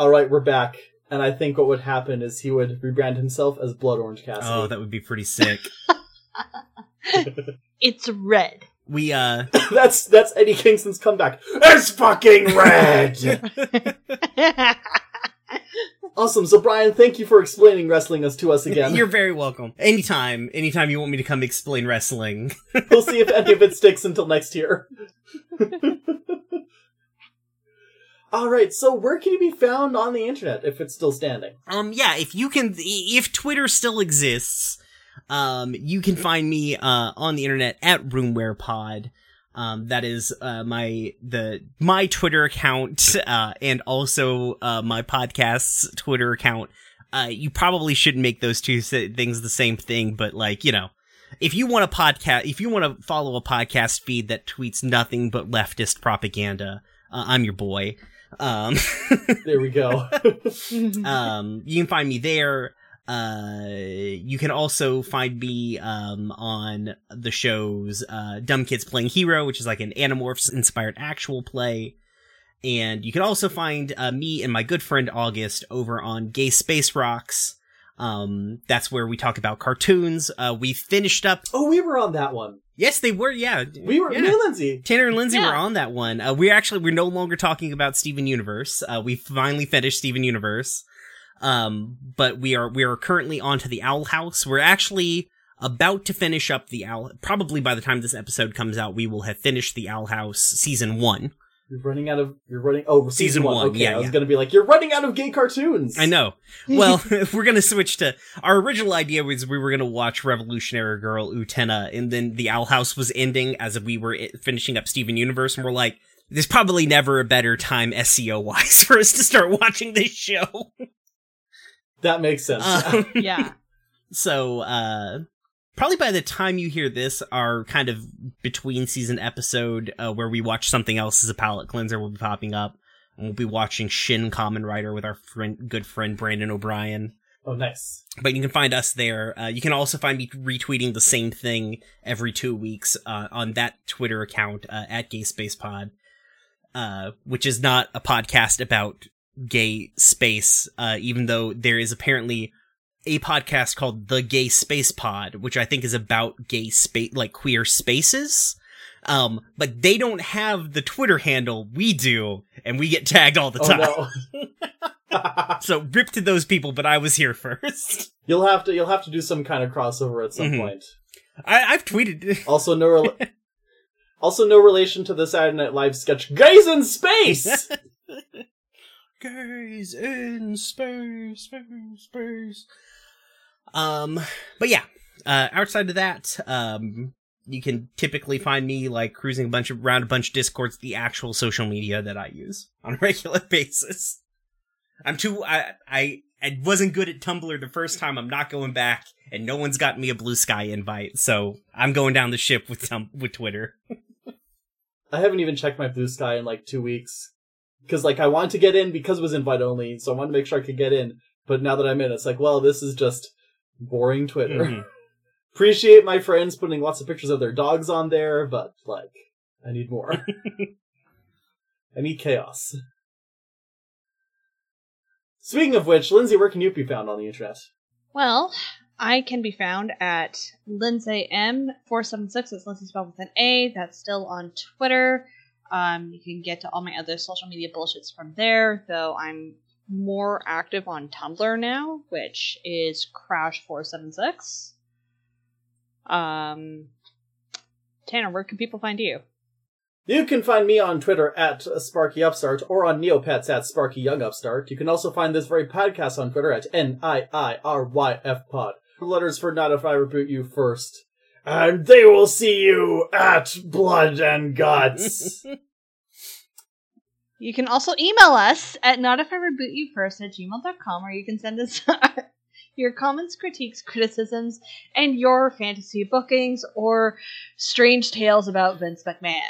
All right, we're back, and I think what would happen is he would rebrand himself as Blood Orange Cassidy. oh, that would be pretty sick. It's red. we uh, that's that's Eddie Kingston's comeback. It's fucking red. awesome. So Bryan, thank you for explaining wrestling us to us again. you're very welcome. Anytime, anytime you want me to come explain wrestling. we'll see if any of it sticks until next year. All right. So where can you be found on the internet if it's still standing? Um, yeah, if you can, if Twitter still exists, um, you can find me, uh, on the internet at RoomWherePod. Um, that is, uh, my, the, my Twitter account, uh, and also, uh, my podcast's Twitter account. Uh, you probably shouldn't make those two things the same thing, but like, you know, if you want a podcast, if you want to follow a podcast feed that tweets nothing but leftist propaganda, uh, I'm your boy. Um, There we go. um, you can find me there. Uh, you can also find me, um, on the shows, uh, Dumb Kids Playing Hero, which is like an Animorphs inspired actual play. And you can also find, uh, me and my good friend August over on Gay Space Rocks. Um, that's where we talk about cartoons. Uh, we finished up. oh, we were on that one. Yes, they were. Yeah. We were Yeah. me and Lindsay. Tanner and Lindsay Yeah. were on that one. Uh, we're actually we're no longer talking about Steven Universe. Uh, we finally finished Steven Universe. Um, but we are we are currently on to the Owl House. We're actually about to finish up the Owl. Probably by the time this episode comes out, we will have finished the Owl House season one. You're running out of. You're running. Oh, season, Season one. one, Okay, yeah, I was yeah. gonna be like, you're running out of gay cartoons. I know. Well, if we're gonna switch to our original idea was we were gonna watch Revolutionary Girl Utena, and then the Owl House was ending as we were finishing up Steven Universe, and we're like, there's probably never a better time SEO wise for us to start watching this show. That makes sense. Um, Yeah. so, uh, probably by the time you hear this, our kind of between season episode, uh, where we watch something else as a palate cleanser will be popping up. And we'll be watching Shin Kamen Rider with our friend, good friend Brandon O'Brien. oh, nice. But you can find us there. Uh, you can also find me retweeting the same thing every two weeks, uh, on that Twitter account, uh, at Gay Space Pod, uh, which is not a podcast about gay space, uh, even though there is apparently a podcast called The Gay Space Pod, which I think is about gay space, like queer spaces. Um, but they don't have the Twitter handle we do, and we get tagged all the time. Oh no. So rip to those people, but I was here first. you'll have to. You'll have to do some kind of crossover at some Mhm. point. I, I've tweeted. Also, no. Also, no relation to the Saturday Night Live sketch "Gays in Space." Gays in space, space, space. Um, but yeah, uh, outside of that, um, you can typically find me like cruising a bunch of around a bunch of discords, the actual social media that I use on a regular basis. I'm too, I, I, I wasn't good at Tumblr the first time. I'm not going back, and no one's got me a Bluesky invite, so I'm going down the ship with tum- with Twitter. I haven't even checked my Bluesky in like two weeks because like I wanted to get in because it was invite only, so I wanted to make sure I could get in. But now that I'm in, it's like, well, this is just boring Twitter. Mhm. Appreciate my friends putting lots of pictures of their dogs on there, but like, I need more. I need chaos. Speaking of which, Lindsay, where can you be found on the internet? Well, I can be found at Lindsay M476. That's Lindsay spelled with an A. That's still on Twitter. Um, you can get to all my other social media bullshits from there, though I'm more active on Tumblr now, which is Crash476. Um, Tanner, where can people find you? You can find me on Twitter at Sparky Upstart or on Neopets at Sparky Young Upstart. You can also find this very podcast on Twitter at N-I-I-R-Y-F Pod. Letters for Not If I Reboot You First. And they will see you at Blood and Guts. You can also email us at notifirebootyouFirst at gmail.com or you can send us your comments, critiques, criticisms, and your fantasy bookings or strange tales about Vince McMahon.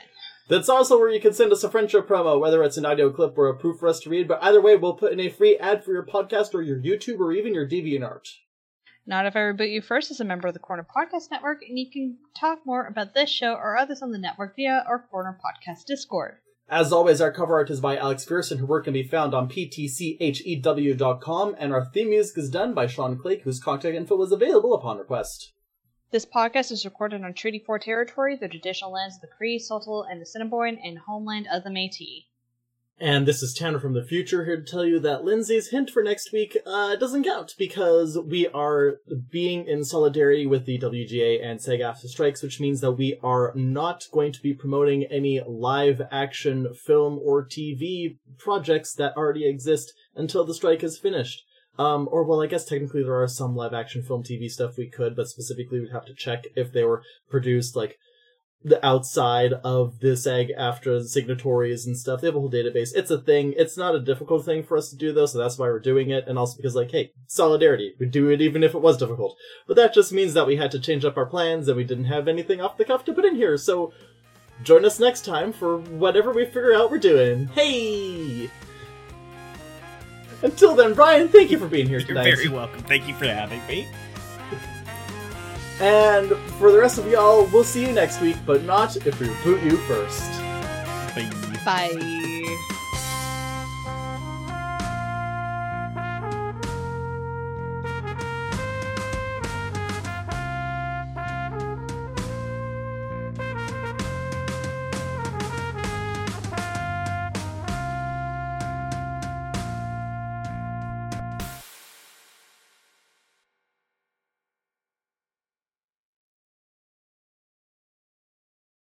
That's also where you can send us a friendship promo, whether it's an audio clip or a proof for us to read, but either way, we'll put in a free ad for your podcast or your YouTube or even your DeviantArt. Not If I Reboot You First is a member of the Corner Podcast Network, and you can talk more about this show or others on the network via our Corner Podcast Discord. As always, our cover art is by Alex Pearson. Her work can be found on ptchew.com, and our theme music is done by Shawn Clake, whose contact info was available upon request. This podcast is recorded on Treaty 4 territory, the traditional lands of the Cree, Saulteaux, and the Assiniboine, and homeland of the Métis. And this is Tanner from the future here to tell you that Lindsay's hint for next week uh, doesn't count because we are being in solidarity with the WGA and SAG-AFTRA strikes, which means that we are not going to be promoting any live action film or TV projects that already exist until the strike is finished. Um, or well, I guess technically there are some live action film TV stuff we could, but specifically we'd have to check if they were produced like the outside of the SAG-AFTRA signatories and stuff. They have a whole database. It's a thing. It's not a difficult thing for us to do though, so that's why we're doing it. And also because like, hey, solidarity. We'd do it even if it was difficult. But that just means that we had to change up our plans and we didn't have anything off the cuff to put in here. So join us next time for whatever we figure out we're doing. Hey! Until then, Bryan, thank you for being here You're tonight. very welcome. Thank you for having me. And for the rest of y'all, we'll see you next week, but not if we boot you first. Bye. Bye.